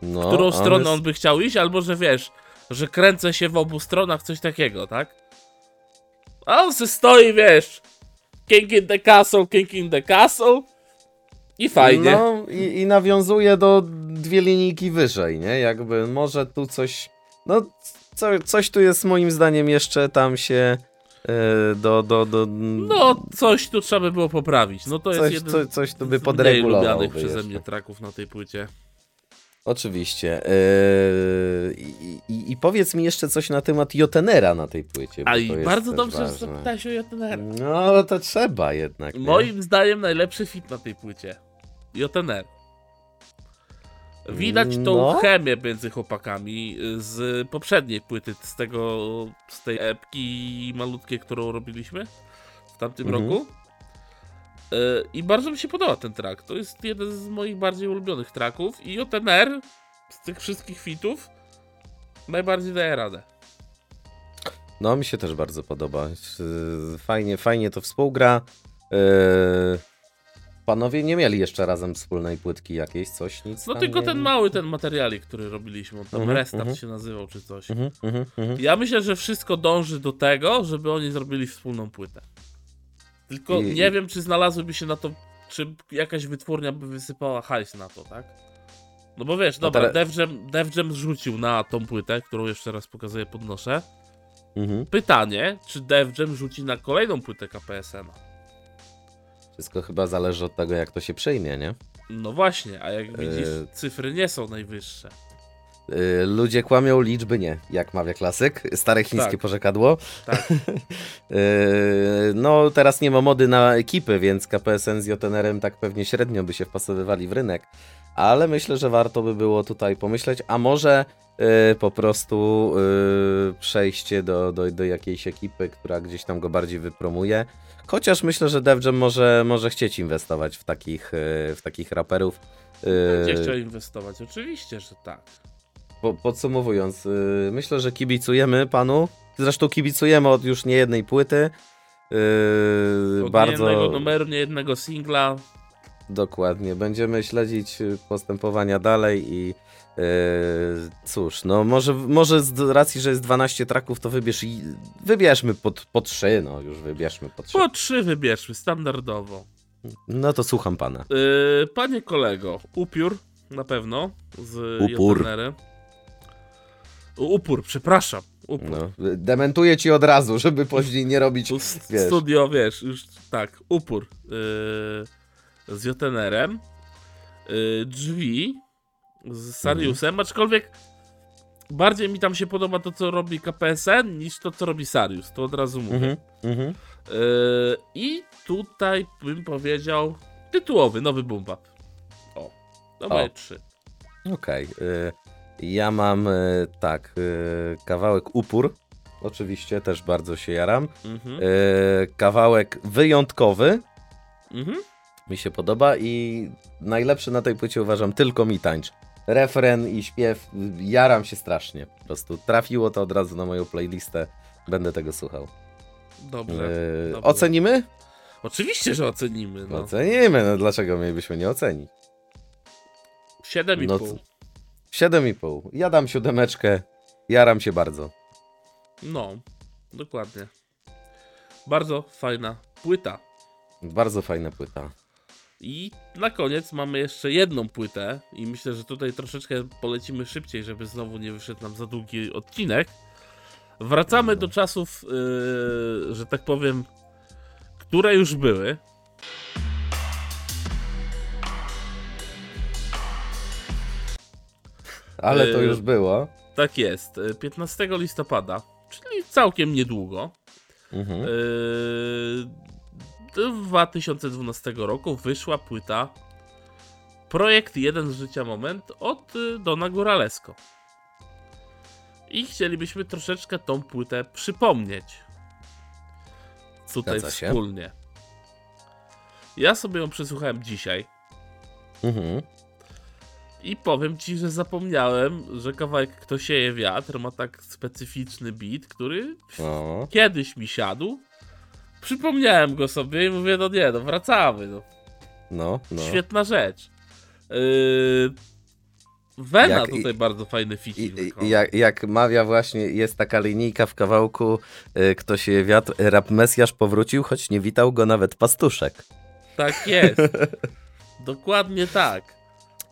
No, którą on stronę jest- on by chciał iść, albo że wiesz, że kręcę się w obu stronach, coś takiego, tak? A on se stoi, wiesz, king in the castle, king in the castle i fajnie. No i, i nawiązuje do dwie linijki wyżej, nie? Jakby może tu coś. No, co, coś tu jest moim zdaniem jeszcze tam się do. do, do No, coś tu trzeba by było poprawić. No to jest coś, jeden co, coś tu by podregulował. lubianych by przeze jeszcze. mnie traków na tej płycie. Oczywiście. E, i, i, powiedz mi jeszcze coś na temat Jotenera na tej płycie. A i jest bardzo dobrze, że ważne. zapytałeś o JTNR. No, to trzeba jednak. nie? Moim zdaniem najlepszy fit na tej płycie. JTNR. Widać tą No. chemię między chłopakami z poprzedniej płyty, z tego, z tej epki malutkiej, którą robiliśmy w tamtym Mhm. roku. E, I bardzo mi się podoba ten track. To jest jeden z moich bardziej ulubionych tracków i JTNR z tych wszystkich fitów najbardziej daje radę. No, mi się też bardzo podoba. Yy, Fajnie, fajnie to współgra. Yy, Panowie nie mieli jeszcze razem wspólnej płytki jakiejś, coś, nic No tylko nie... ten mały ten materialik, który robiliśmy, on tam Mhm, Restart mhm. się nazywał czy coś. Mhm. Ja myślę, że wszystko dąży do tego, żeby oni zrobili wspólną płytę. Tylko I- nie wiem, czy znalazłyby się na to, czy jakaś wytwórnia by wysypała hajs na to, tak? No bo wiesz, No dobra, teraz- Def Jam, Def Jam zrzucił na tą płytę, którą jeszcze raz pokazuję, podnoszę. Pytanie, czy Def Jam rzuci na kolejną płytę KPSN-a? Wszystko chyba zależy od tego, jak to się przyjmie, nie? No właśnie, a jak widzisz, Yy. cyfry nie są najwyższe. Yy, Ludzie kłamią, liczby nie, jak mawia klasyk. Stare chińskie Tak. porzekadło. Tak. Yy, [LAUGHS] No, teraz nie ma mody na ekipy, więc KPSN z JNR-em tak pewnie średnio by się wpasowywali w rynek. Ale myślę, że warto by było tutaj pomyśleć, a może yy, po prostu przejście do, do, do jakiejś ekipy, która gdzieś tam go bardziej wypromuje. Chociaż myślę, że Def Jam może, może chcieć inwestować w takich, yy, w takich raperów. Będzie Yy, chciał inwestować, oczywiście, że tak. po, podsumowując, yy, myślę, że kibicujemy panu. Zresztą kibicujemy od już nie jednej płyty. Yy, Od bardzo jednego numeru, nie jednego singla. dokładnie. Będziemy śledzić postępowania dalej i cóż, no może, może z racji, że jest 12 traków, to wybierz i wybierzmy po, po 3, no już wybierzmy po 3. Po trzy wybierzmy, standardowo. No to słucham pana. Yy, panie kolego, upiór na pewno z Upór. Upór, przepraszam. Upór. No, dementuję ci od razu, żeby później nie robić Tu s- wiesz. Studio, wiesz, już tak, upór yy, z JNR-em. Yy, drzwi z Sariusem, aczkolwiek bardziej mi tam się podoba to, co robi KPSN, niż to, co robi Sarius. To od razu mówię. Mhm, mhm. Yy, I tutaj bym powiedział tytułowy, nowy boom bap. O, to moje trzy. Okej. y, Ja mam y, tak, kawałek upór. Oczywiście też bardzo się jaram. Mhm. Kawałek wyjątkowy. Mhm. Mi się podoba i najlepszy na tej płycie uważam tylko mi tańcz. Refren i śpiew, jaram się strasznie. Po prostu trafiło to od razu na moją playlistę. Będę tego słuchał. Dobrze. Y, dobrze. Ocenimy? Oczywiście, że ocenimy. No. Ocenimy, no dlaczego mielibyśmy nie ocenić? 7,5. No co? 7,5. Ja dam siódemeczkę. Jaram się bardzo. No, dokładnie. Bardzo fajna płyta. Bardzo fajna płyta. I na koniec mamy jeszcze jedną płytę i myślę, że tutaj troszeczkę polecimy szybciej, żeby znowu nie wyszedł nam za długi odcinek. Wracamy do czasów, yy, że tak powiem, które już były. Ale to yy, już było. Tak jest. Yy, 15 listopada, czyli całkiem niedługo. Mhm. Yy, y, 2012 roku wyszła płyta Projekt Jeden z Życia Moment od y, Dona Góralesko. I chcielibyśmy troszeczkę tą płytę przypomnieć. Tutaj Zgadza się. wspólnie. Ja sobie ją przesłuchałem dzisiaj Mhm. i powiem ci, że zapomniałem, że kawałek Kto sieje wiatr ma tak specyficzny beat, który No. kiedyś mi siadł. Przypomniałem go sobie i mówię, no nie, no wracamy. No. No, no. Świetna rzecz. Yy... Wena Jak- tutaj bardzo fajny I, ficik i, wykonał. jak, jak mawia właśnie, jest taka linijka w kawałku, y, kto się wiatr, rap Mesjasz powrócił, choć nie witał go nawet pastuszek. Tak jest. [LAUGHS] Dokładnie tak.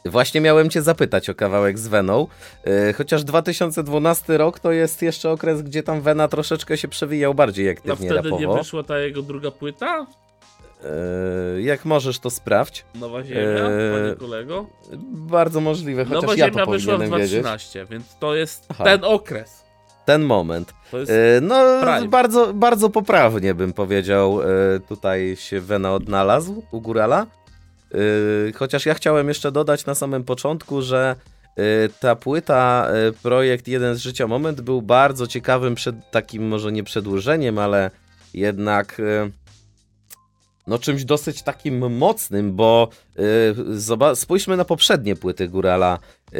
Właśnie miałem cię zapytać o kawałek z Veną, y, chociaż 2012 rok to jest jeszcze okres, gdzie tam Vena troszeczkę się przewijał bardziej A aktywnie wtedy nie rapowo. wyszła ta jego druga płyta? Y, jak możesz to sprawdź. Nowa Ziemia, panie kolego? Bardzo możliwe, chociaż Nowa ja Ziemia to wyszła w powinienem wiedzieć. 2013, więc to jest Aha. ten okres. Ten moment. E, No, Prime. bardzo, bardzo poprawnie bym powiedział. e, Tutaj się Wena odnalazł u Górala. E, Chociaż ja chciałem jeszcze dodać na samym początku, że e, ta płyta, e, projekt Jeden z Życia Moment był bardzo ciekawym przed takim może nie przedłużeniem, ale jednak no czymś dosyć takim mocnym, bo zoba- spójrzmy na poprzednie płyty Górala. Yy,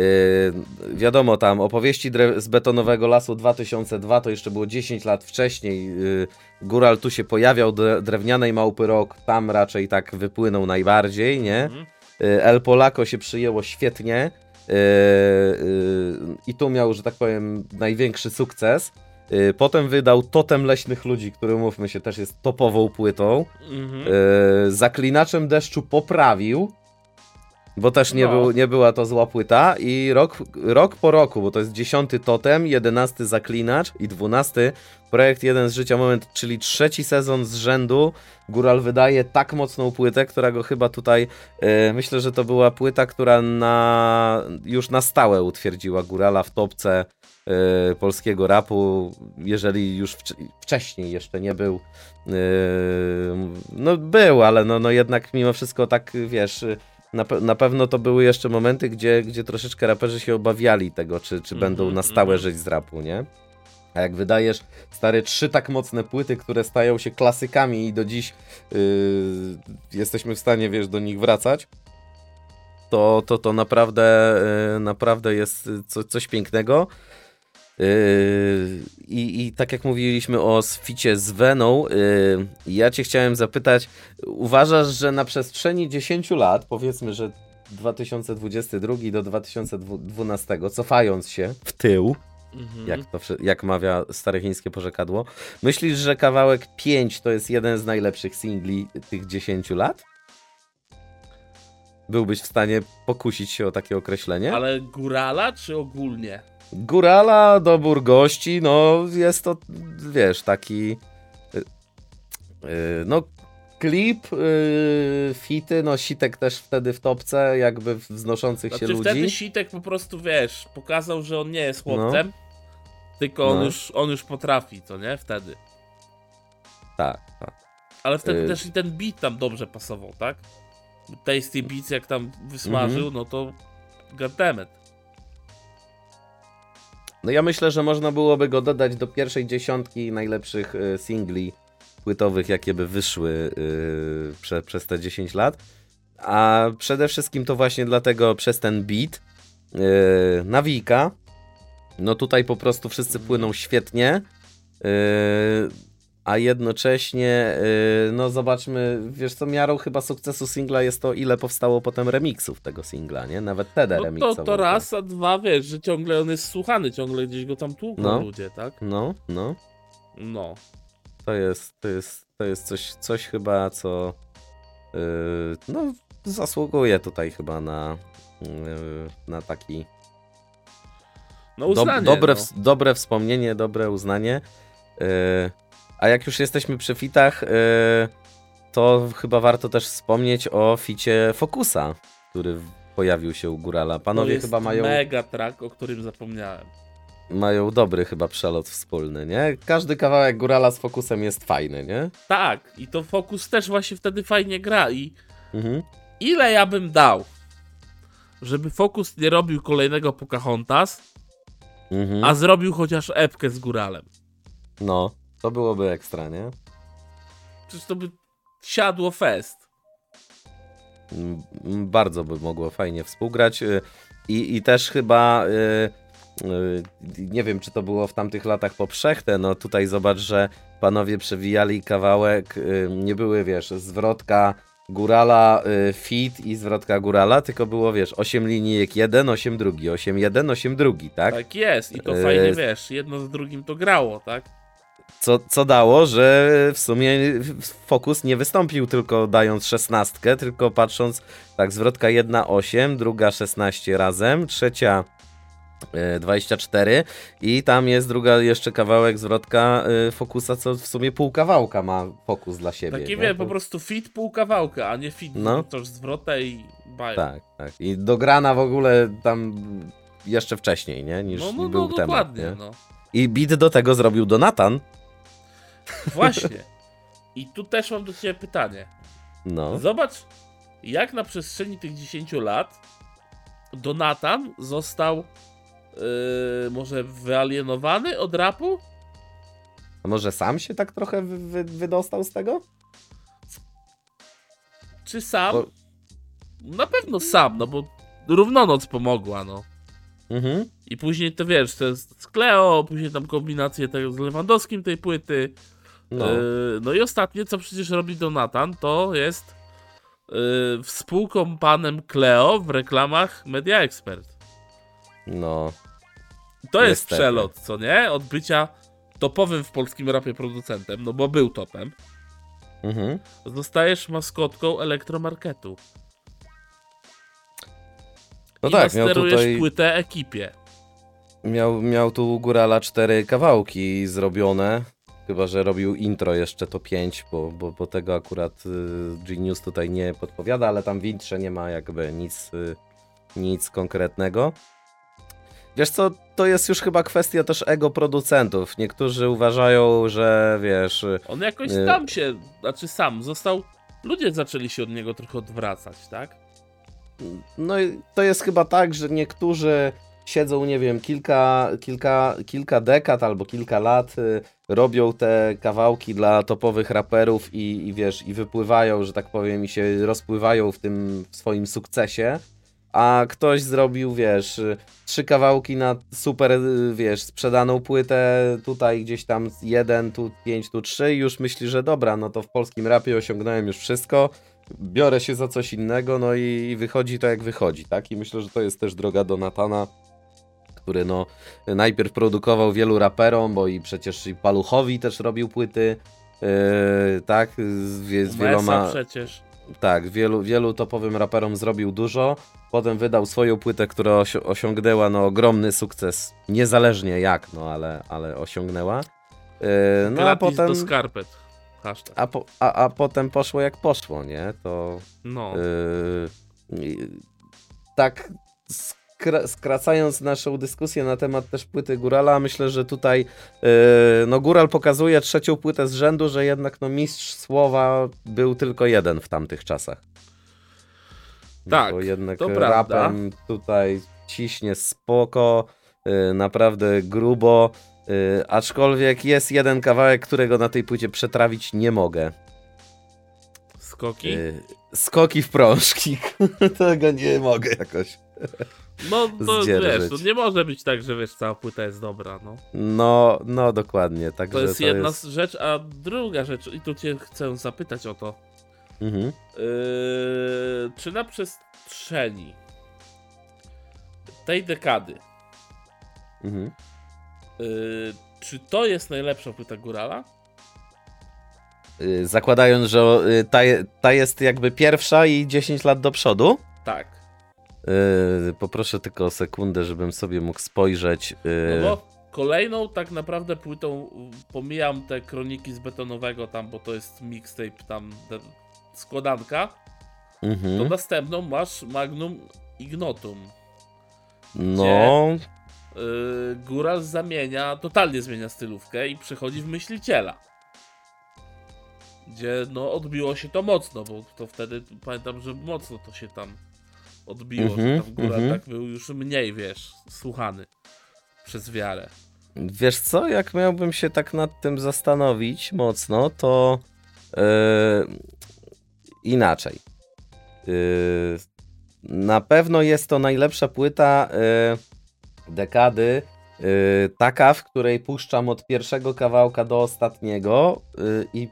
wiadomo, tam opowieści z betonowego lasu 2002 to jeszcze było 10 lat wcześniej. Yy, Góral tu się pojawiał, dre- drewnianej małpy rok, tam raczej tak wypłynął najbardziej, nie? Mhm. Yy, El Polako się przyjęło świetnie yy, yy, i tu miał, że tak powiem, największy sukces. Yy, Potem wydał Totem Leśnych Ludzi, który, mówmy się, też jest topową płytą. Mhm. Yy, Zaklinaczem deszczu poprawił, bo też nie, No. był, nie była to zła płyta i rok, rok po roku, bo to jest dziesiąty totem, jedenasty zaklinacz i dwunasty projekt Jeden z Życia Moment, czyli trzeci sezon z rzędu. Góral wydaje tak mocną płytę, która go chyba tutaj, yy, myślę, że to była płyta, która na, już na stałe utwierdziła Górala w topce polskiego rapu, jeżeli już wcz- wcześniej jeszcze nie był. Yy, no był, ale no, no jednak mimo wszystko tak, wiesz, na, pe- na pewno to były jeszcze momenty, gdzie, gdzie troszeczkę raperzy się obawiali tego, czy, czy będą Mhm, na stałe mhm. żyć z rapu, nie? A jak wydajesz, stary, trzy tak mocne płyty, które stają się klasykami i do dziś yy, jesteśmy w stanie, wiesz, do nich wracać, to, to, to naprawdę, yy, naprawdę jest co, coś pięknego. Yy, I, I tak jak mówiliśmy o sficie z Veną, yy, ja cię chciałem zapytać, uważasz, że na przestrzeni 10 lat, powiedzmy, że 2022 do 2012, cofając się w tył, Mhm. jak, to, jak mawia stare chińskie porzekadło, myślisz, że kawałek 5 to jest jeden z najlepszych singli tych 10 lat? Byłbyś w stanie pokusić się o takie określenie? Ale górala czy ogólnie? Górala, dobór gości, no jest to, wiesz, taki y, no klip, y, fity, no Sitek też wtedy w topce, jakby wznoszących się Znaczy ludzi. wtedy Sitek po prostu, wiesz, pokazał, że on nie jest chłopcem, tylko on, No. już, on już potrafi, to nie? Wtedy. Tak, tak. Ale wtedy Y- też i ten beat tam dobrze pasował, tak? Tasty Beats jak tam wysmażył, Mhm. no to goddammit. No ja myślę, że można byłoby go dodać do pierwszej dziesiątki najlepszych y, singli płytowych, jakie by wyszły y, prze, przez te 10 lat. A przede wszystkim to właśnie dlatego przez ten beat yy, Nawika. No tutaj po prostu wszyscy płyną świetnie. A jednocześnie, yy, no zobaczmy, wiesz co, miarą chyba sukcesu singla jest to, ile powstało potem remixów tego singla, nie? Nawet Tede No to, to raz, a dwa, wiesz, że ciągle on jest słuchany, ciągle gdzieś go tam tłuką No. ludzie, tak? No, no. No. To jest, to jest, to jest coś, coś chyba, co yy, no, zasługuje tutaj chyba na, yy, na taki No uznanie, dobre, no. dobre wspomnienie, dobre uznanie. Yy, a jak już jesteśmy przy fitach, yy, to chyba warto też wspomnieć o ficie Focusa, który pojawił się u Górala. Panowie chyba mają, mega track, o którym zapomniałem. mają dobry chyba przelot wspólny, nie? Każdy kawałek Górala z Fokusem jest fajny, nie? Tak, i to Focus też właśnie wtedy fajnie gra i Mhm. ile ja bym dał, żeby Focus nie robił kolejnego Pocahontas, Mhm. a zrobił chociaż epkę z Góralem. No, to byłoby ekstra, nie? Przecież to by siadło fest. M- m- Bardzo by mogło fajnie współgrać y, i, i też chyba y, y, nie wiem, czy to było w tamtych latach powszechne, no tutaj zobacz, że panowie przewijali kawałek, nie były, wiesz, zwrotka górala fit i zwrotka górala, tylko było, wiesz, 8 linijek jeden, 8 drugi, 8 jeden, 8 drugi, tak? Tak jest, i to fajnie wiesz, jedno z drugim to grało, tak? Co, co dało, że w sumie Fokus nie wystąpił tylko dając szesnastkę, tylko patrząc tak, zwrotka 1, 8, druga 16 razem, trzecia e, 24 i tam jest druga jeszcze kawałek zwrotka e, Fokusa, co w sumie pół kawałka ma Fokus dla siebie. Taki To- po prostu fit pół kawałka, a nie fit No. no. zwrotę i bajer. Tak, tak. I dograna w ogóle tam jeszcze wcześniej, nie? Niż No, no, był no temat. dokładnie, Nie? no. I beat do tego zrobił Donatan. [LAUGHS] Właśnie. I tu też mam do ciebie pytanie. No. Zobacz, jak na przestrzeni tych 10 lat Donatan został yy, może wyalienowany od rapu? A może sam się tak trochę wy, wy, wydostał z tego? Czy sam? Bo- Na pewno sam, no bo równonoc pomogła, no. Mhm. I później to wiesz, to jest z Cleo, później tam kombinacje tego z Lewandowskim tej płyty. No. No. no i ostatnie, co przecież robi Donatan, to jest yy, współkompanem Cleo w reklamach Media Expert. No. To jest Niestety. przelot, co nie? Od bycia topowym w polskim rapie producentem, no bo był topem, Mhm. zostajesz maskotką elektromarketu. No I tak, miał tutaj, płytę ekipie. miał, miał tu Górala cztery kawałki zrobione, chyba, że robił intro jeszcze to pięć, bo, bo, bo tego akurat y, Genius tutaj nie podpowiada, ale tam w intrze nie ma jakby nic, y, nic konkretnego. Wiesz co, to jest już chyba kwestia też ego producentów. Niektórzy uważają, że wiesz, y, On jakoś tam się, znaczy sam, został... Ludzie zaczęli się od niego trochę odwracać, tak? No i to jest chyba tak, że niektórzy siedzą, nie wiem, kilka, kilka, kilka dekad albo kilka lat, y, robią te kawałki dla topowych raperów i, i wiesz, i wypływają, że tak powiem, i się rozpływają w tym swoim sukcesie. A ktoś zrobił, wiesz, y, trzy kawałki na super, y, wiesz, sprzedaną płytę, tutaj gdzieś tam jeden, tu pięć, tu trzy i już myśli, że dobra, no to w polskim rapie osiągnąłem już wszystko, biorę się za coś innego, no i wychodzi to jak wychodzi, tak? I myślę, że to jest też droga do Natana, który no najpierw produkował wielu raperom, bo i przecież i Paluchowi też robił płyty, yy, tak? Z, z wieloma, przecież. tak, wielu, wielu topowym raperom zrobił dużo, potem wydał swoją płytę, która osi- osiągnęła no ogromny sukces, niezależnie jak, no ale, ale osiągnęła. Yy, no a Gratis potem... do skarpet. Hashtag. A, po, a, a potem poszło jak poszło, nie? To No. yy, tak skra skracając naszą dyskusję na temat też płyty Górala, myślę, że tutaj yy, no Góral pokazuje trzecią płytę z rzędu, że jednak no mistrz słowa był tylko jeden w tamtych czasach. Tak, Bo jednak to prawda. rapem tutaj ciśnie spoko, yy, naprawdę grubo, yy, aczkolwiek jest jeden kawałek, którego na tej płycie przetrawić nie mogę. Skoki. Skoki w prążki. [LAUGHS] Tego nie mogę jakoś. No to zdzierżyć. wiesz, to nie może być tak, że wiesz, cała płyta jest dobra, no. No, no dokładnie. Także To jest jedna z rzecz, a druga rzecz, i tu cię chcę zapytać o to. Mhm. Yy, czy na przestrzeni tej dekady, Mhm. yy, czy to jest najlepsza płyta Górala? Y, Zakładając, że y, ta, ta jest jakby pierwsza i 10 lat do przodu. Tak. Y, Poproszę tylko o sekundę, żebym sobie mógł spojrzeć. y, No bo kolejną tak naprawdę płytą, y, pomijam te kroniki z betonowego tam, bo to jest mixtape tam, składanka, to mhm. następną masz Magnum Ignotum. No, Yy, Góral zamienia, totalnie zmienia stylówkę i przechodzi w myśliciela. Gdzie no odbiło się to mocno, bo to wtedy pamiętam, że mocno to się tam odbiło, Mhm, że tam Góral mhm. tak był już mniej, wiesz, słuchany przez wiarę. Wiesz co, jak miałbym się tak nad tym zastanowić mocno, to yy, inaczej. Yy, na pewno jest to najlepsza płyta yy, dekady, taka, w której puszczam od pierwszego kawałka do ostatniego i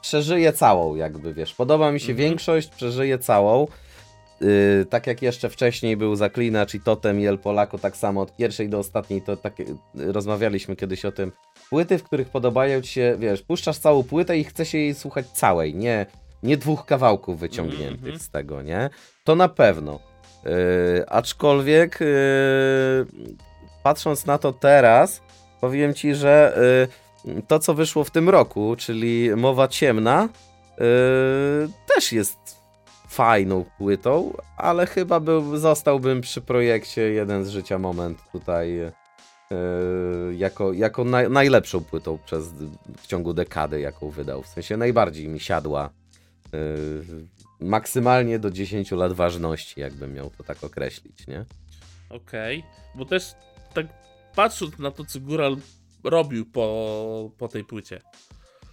przeżyję całą, jakby wiesz. Podoba mi się Mhm. większość, przeżyję całą. Yy, tak jak jeszcze wcześniej był Zaklinacz i Totem i El Polako, tak samo od pierwszej do ostatniej, to tak yy, rozmawialiśmy kiedyś o tym. Płyty, w których podobają ci się, wiesz, puszczasz całą płytę i chce się jej słuchać całej, nie, nie dwóch kawałków wyciągniętych Mhm. z tego, nie? To na pewno. Yy, aczkolwiek yy, patrząc na to teraz, powiem ci, że yy, to, co wyszło w tym roku, czyli Mowa Ciemna, yy, też jest fajną płytą, ale chyba był, zostałbym przy projekcie Jeden z Życia Moment tutaj yy, jako, jako naj, najlepszą płytą przez, w ciągu dekady, jaką wydał. W sensie najbardziej mi siadła. Yy, maksymalnie do 10 lat ważności, jakbym miał to tak określić, nie? Okej, bo też tak patrząc na to, co Góral robił po, po tej płycie,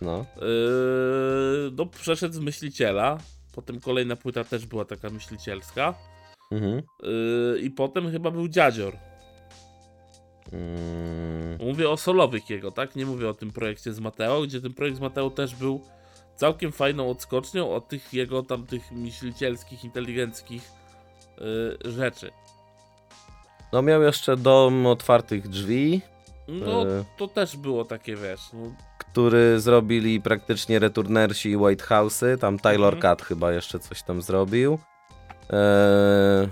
No. yy, no przeszedł z myśliciela, potem kolejna płyta też była taka myślicielska, Mhm. yy, i potem chyba był Dziadzior. Mm, Mówię o solowych jego, tak? Nie mówię o tym projekcie z Mateo, gdzie ten projekt z Mateo też był całkiem fajną odskocznią od tych jego tam tych myślicielskich, inteligenckich yy, rzeczy. no miał jeszcze Dom Otwartych Drzwi, No, Yy. to też było takie, wiesz, no, który zrobili praktycznie Returnersi i White House'y. Tam Taylor Mhm. Cat chyba jeszcze coś tam zrobił. Eee,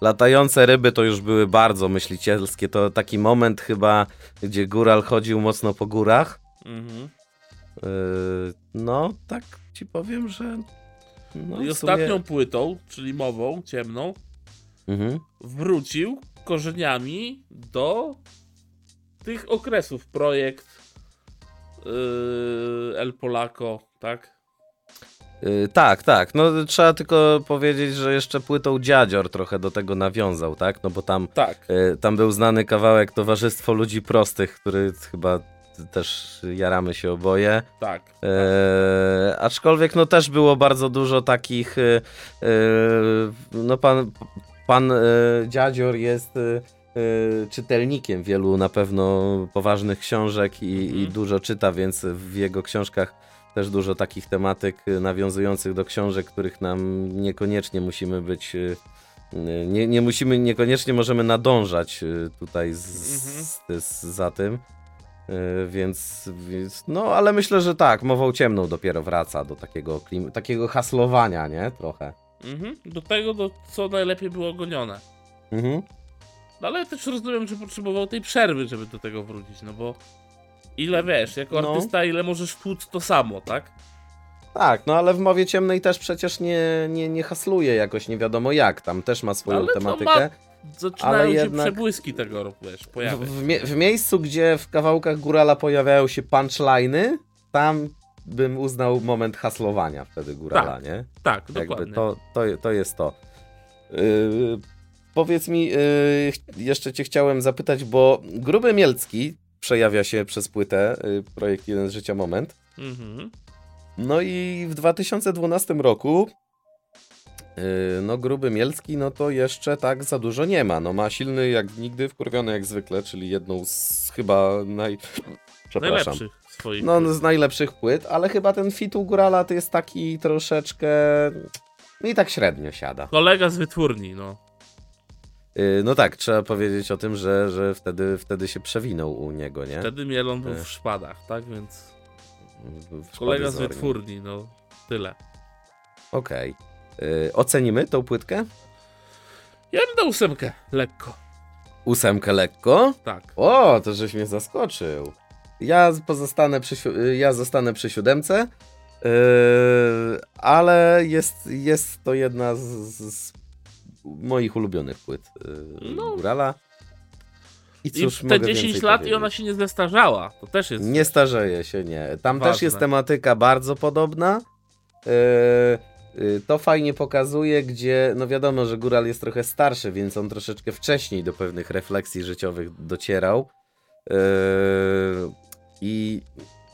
latające ryby to już były bardzo myślicielskie. To taki moment chyba, gdzie góral chodził mocno po górach. mhm. Eee, no, tak ci powiem, że... No, I ostatnią sumie- płytą, czyli mową, ciemną, Mhm. wrócił korzeniami do tych okresów. Projekt El Polaco, tak? Yy, tak, tak. No trzeba tylko powiedzieć, że jeszcze płytą Dziadzior trochę do tego nawiązał, tak? No bo tam Tak. E, Tam był znany kawałek Towarzystwo Ludzi Prostych, który chyba też jaramy się oboje. Tak. E, aczkolwiek no też było bardzo dużo takich. E, no pan, pan e, Dziadzior jest czytelnikiem wielu na pewno poważnych książek i, i Mhm. dużo czyta, więc w jego książkach też dużo takich tematyk nawiązujących do książek, których nam niekoniecznie musimy być. e, Nie, nie musimy, niekoniecznie możemy nadążać e, tutaj z, Mhm. z, z, za tym. Więc, więc, no ale myślę, że tak, mową ciemną dopiero wraca do takiego klim, takiego haslowania, nie? Trochę. Mhm. Do tego, do, co najlepiej było gonione. Mhm. No ale też rozumiem, że potrzebował tej przerwy, żeby do tego wrócić, no bo ile wiesz, jako No. artysta, ile możesz tłuc to samo, tak? Tak, no ale w mowie ciemnej też przecież nie, nie, nie hasluje jakoś nie wiadomo jak, tam też ma swoją Ale tematykę. Zaczynają Ale się jednak- przebłyski tego, wiesz, pojawiać. w, mie- w miejscu, gdzie w kawałkach Górala pojawiają się punchliny, tam bym uznał moment haslowania wtedy Górala, Tak, nie? Tak, Jakby dokładnie. to, to, to jest to. Yy, powiedz mi, ch- jeszcze cię chciałem zapytać, bo Gruby Mielcki przejawia się przez płytę, yy, projekt Jeden z Życia Moment. Mhm. No i w 2012 roku yy, no Gruby Mielcki, no to jeszcze tak za dużo nie ma. No ma silny jak nigdy, wkurwiony jak zwykle, czyli jedną z chyba naj... Przepraszam. Najlepszych swoich. No z najlepszych płyt, ale chyba ten fit u Górala to jest taki troszeczkę... No i tak średnio siada. Kolega z wytwórni, no. Yy, No tak, trzeba powiedzieć o tym, że, że wtedy, wtedy się przewinął u niego, nie? Wtedy Mielon był E. w szpadach, tak? Więc W- kolega z wytwórni, no. Tyle. Okej. Yy, Ocenimy tą płytkę? Ja bym dał ósemkę, lekko. Ósemkę lekko? Tak. O, to żeś mnie zaskoczył. Ja pozostanę przy, y, ja zostanę przy siódemce, yy, ale jest, jest to jedna z, z moich ulubionych płyt y, No. Górala. I I cóż, te mogę 10 więcej lat i powiedzieć? ona się nie zestarzała. To też jest. Nie starzeje się, nie. Tam Ważne. też jest tematyka bardzo podobna. Yy, yy, to fajnie pokazuje, gdzie, no wiadomo, że Góral jest trochę starszy, więc on troszeczkę wcześniej do pewnych refleksji życiowych docierał. Yy, I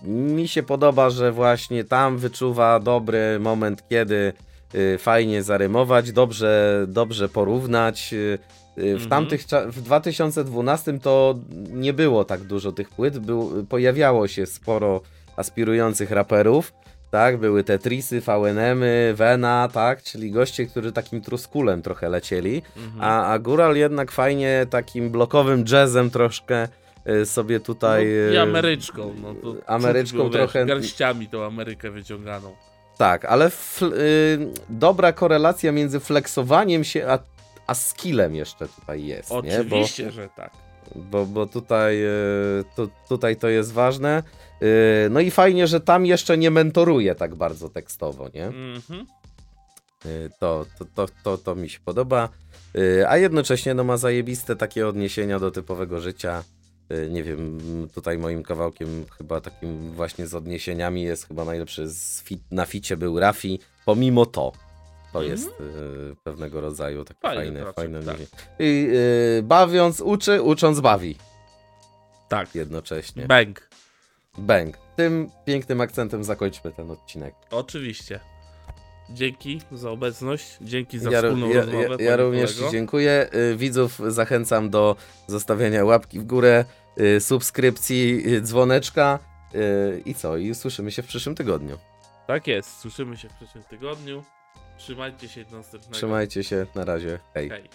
mi się podoba, że właśnie tam wyczuwa dobry moment, kiedy fajnie zarymować, dobrze, dobrze porównać. Yy, W Mhm. tamtych w 2012 to nie było tak dużo tych płyt, był, pojawiało się sporo aspirujących raperów, tak, były Tetrisy, VNM-y, Vena, tak, czyli goście, którzy takim truskulem trochę lecieli, Mhm. a, a Góral jednak fajnie takim blokowym jazzem troszkę y, sobie tutaj... No, I y, Ameryczką. No, to Ameryczką było, trochę- Wiesz, garściami tą Amerykę wyciąganą. Tak, ale fl- y, dobra korelacja między flexowaniem się a, a skillem jeszcze tutaj jest, nie? Bo, Oczywiście, że tak. bo, bo tutaj, y, tu, tutaj to jest ważne. Y, no i fajnie, że tam jeszcze nie mentoruje tak bardzo tekstowo, nie? Mhm. Y, To, to, to, to, to mi się podoba. Y, A jednocześnie no, ma zajebiste takie odniesienia do typowego życia. Y, Nie wiem, tutaj moim kawałkiem chyba takim właśnie z odniesieniami jest chyba najlepszy fit, na ficie był Rafi. Pomimo to. To Mhm. jest y, pewnego rodzaju takie Fajny fajne, troczek, fajne tak. I y, bawiąc uczy, ucząc bawi Tak. jednocześnie. Bang. Bang. Tym pięknym akcentem zakończmy ten odcinek. Oczywiście. Dzięki za obecność. Dzięki za Ja, wspólną ja, rozmowę. ja, ja również kolego. dziękuję. Widzów zachęcam do zostawiania łapki w górę, subskrypcji, y, dzwoneczka. y, I co? I słyszymy się w przyszłym tygodniu. Tak jest. Słyszymy się w przyszłym tygodniu. Trzymajcie się do następnego. Trzymajcie się, na razie. Hej. Hej.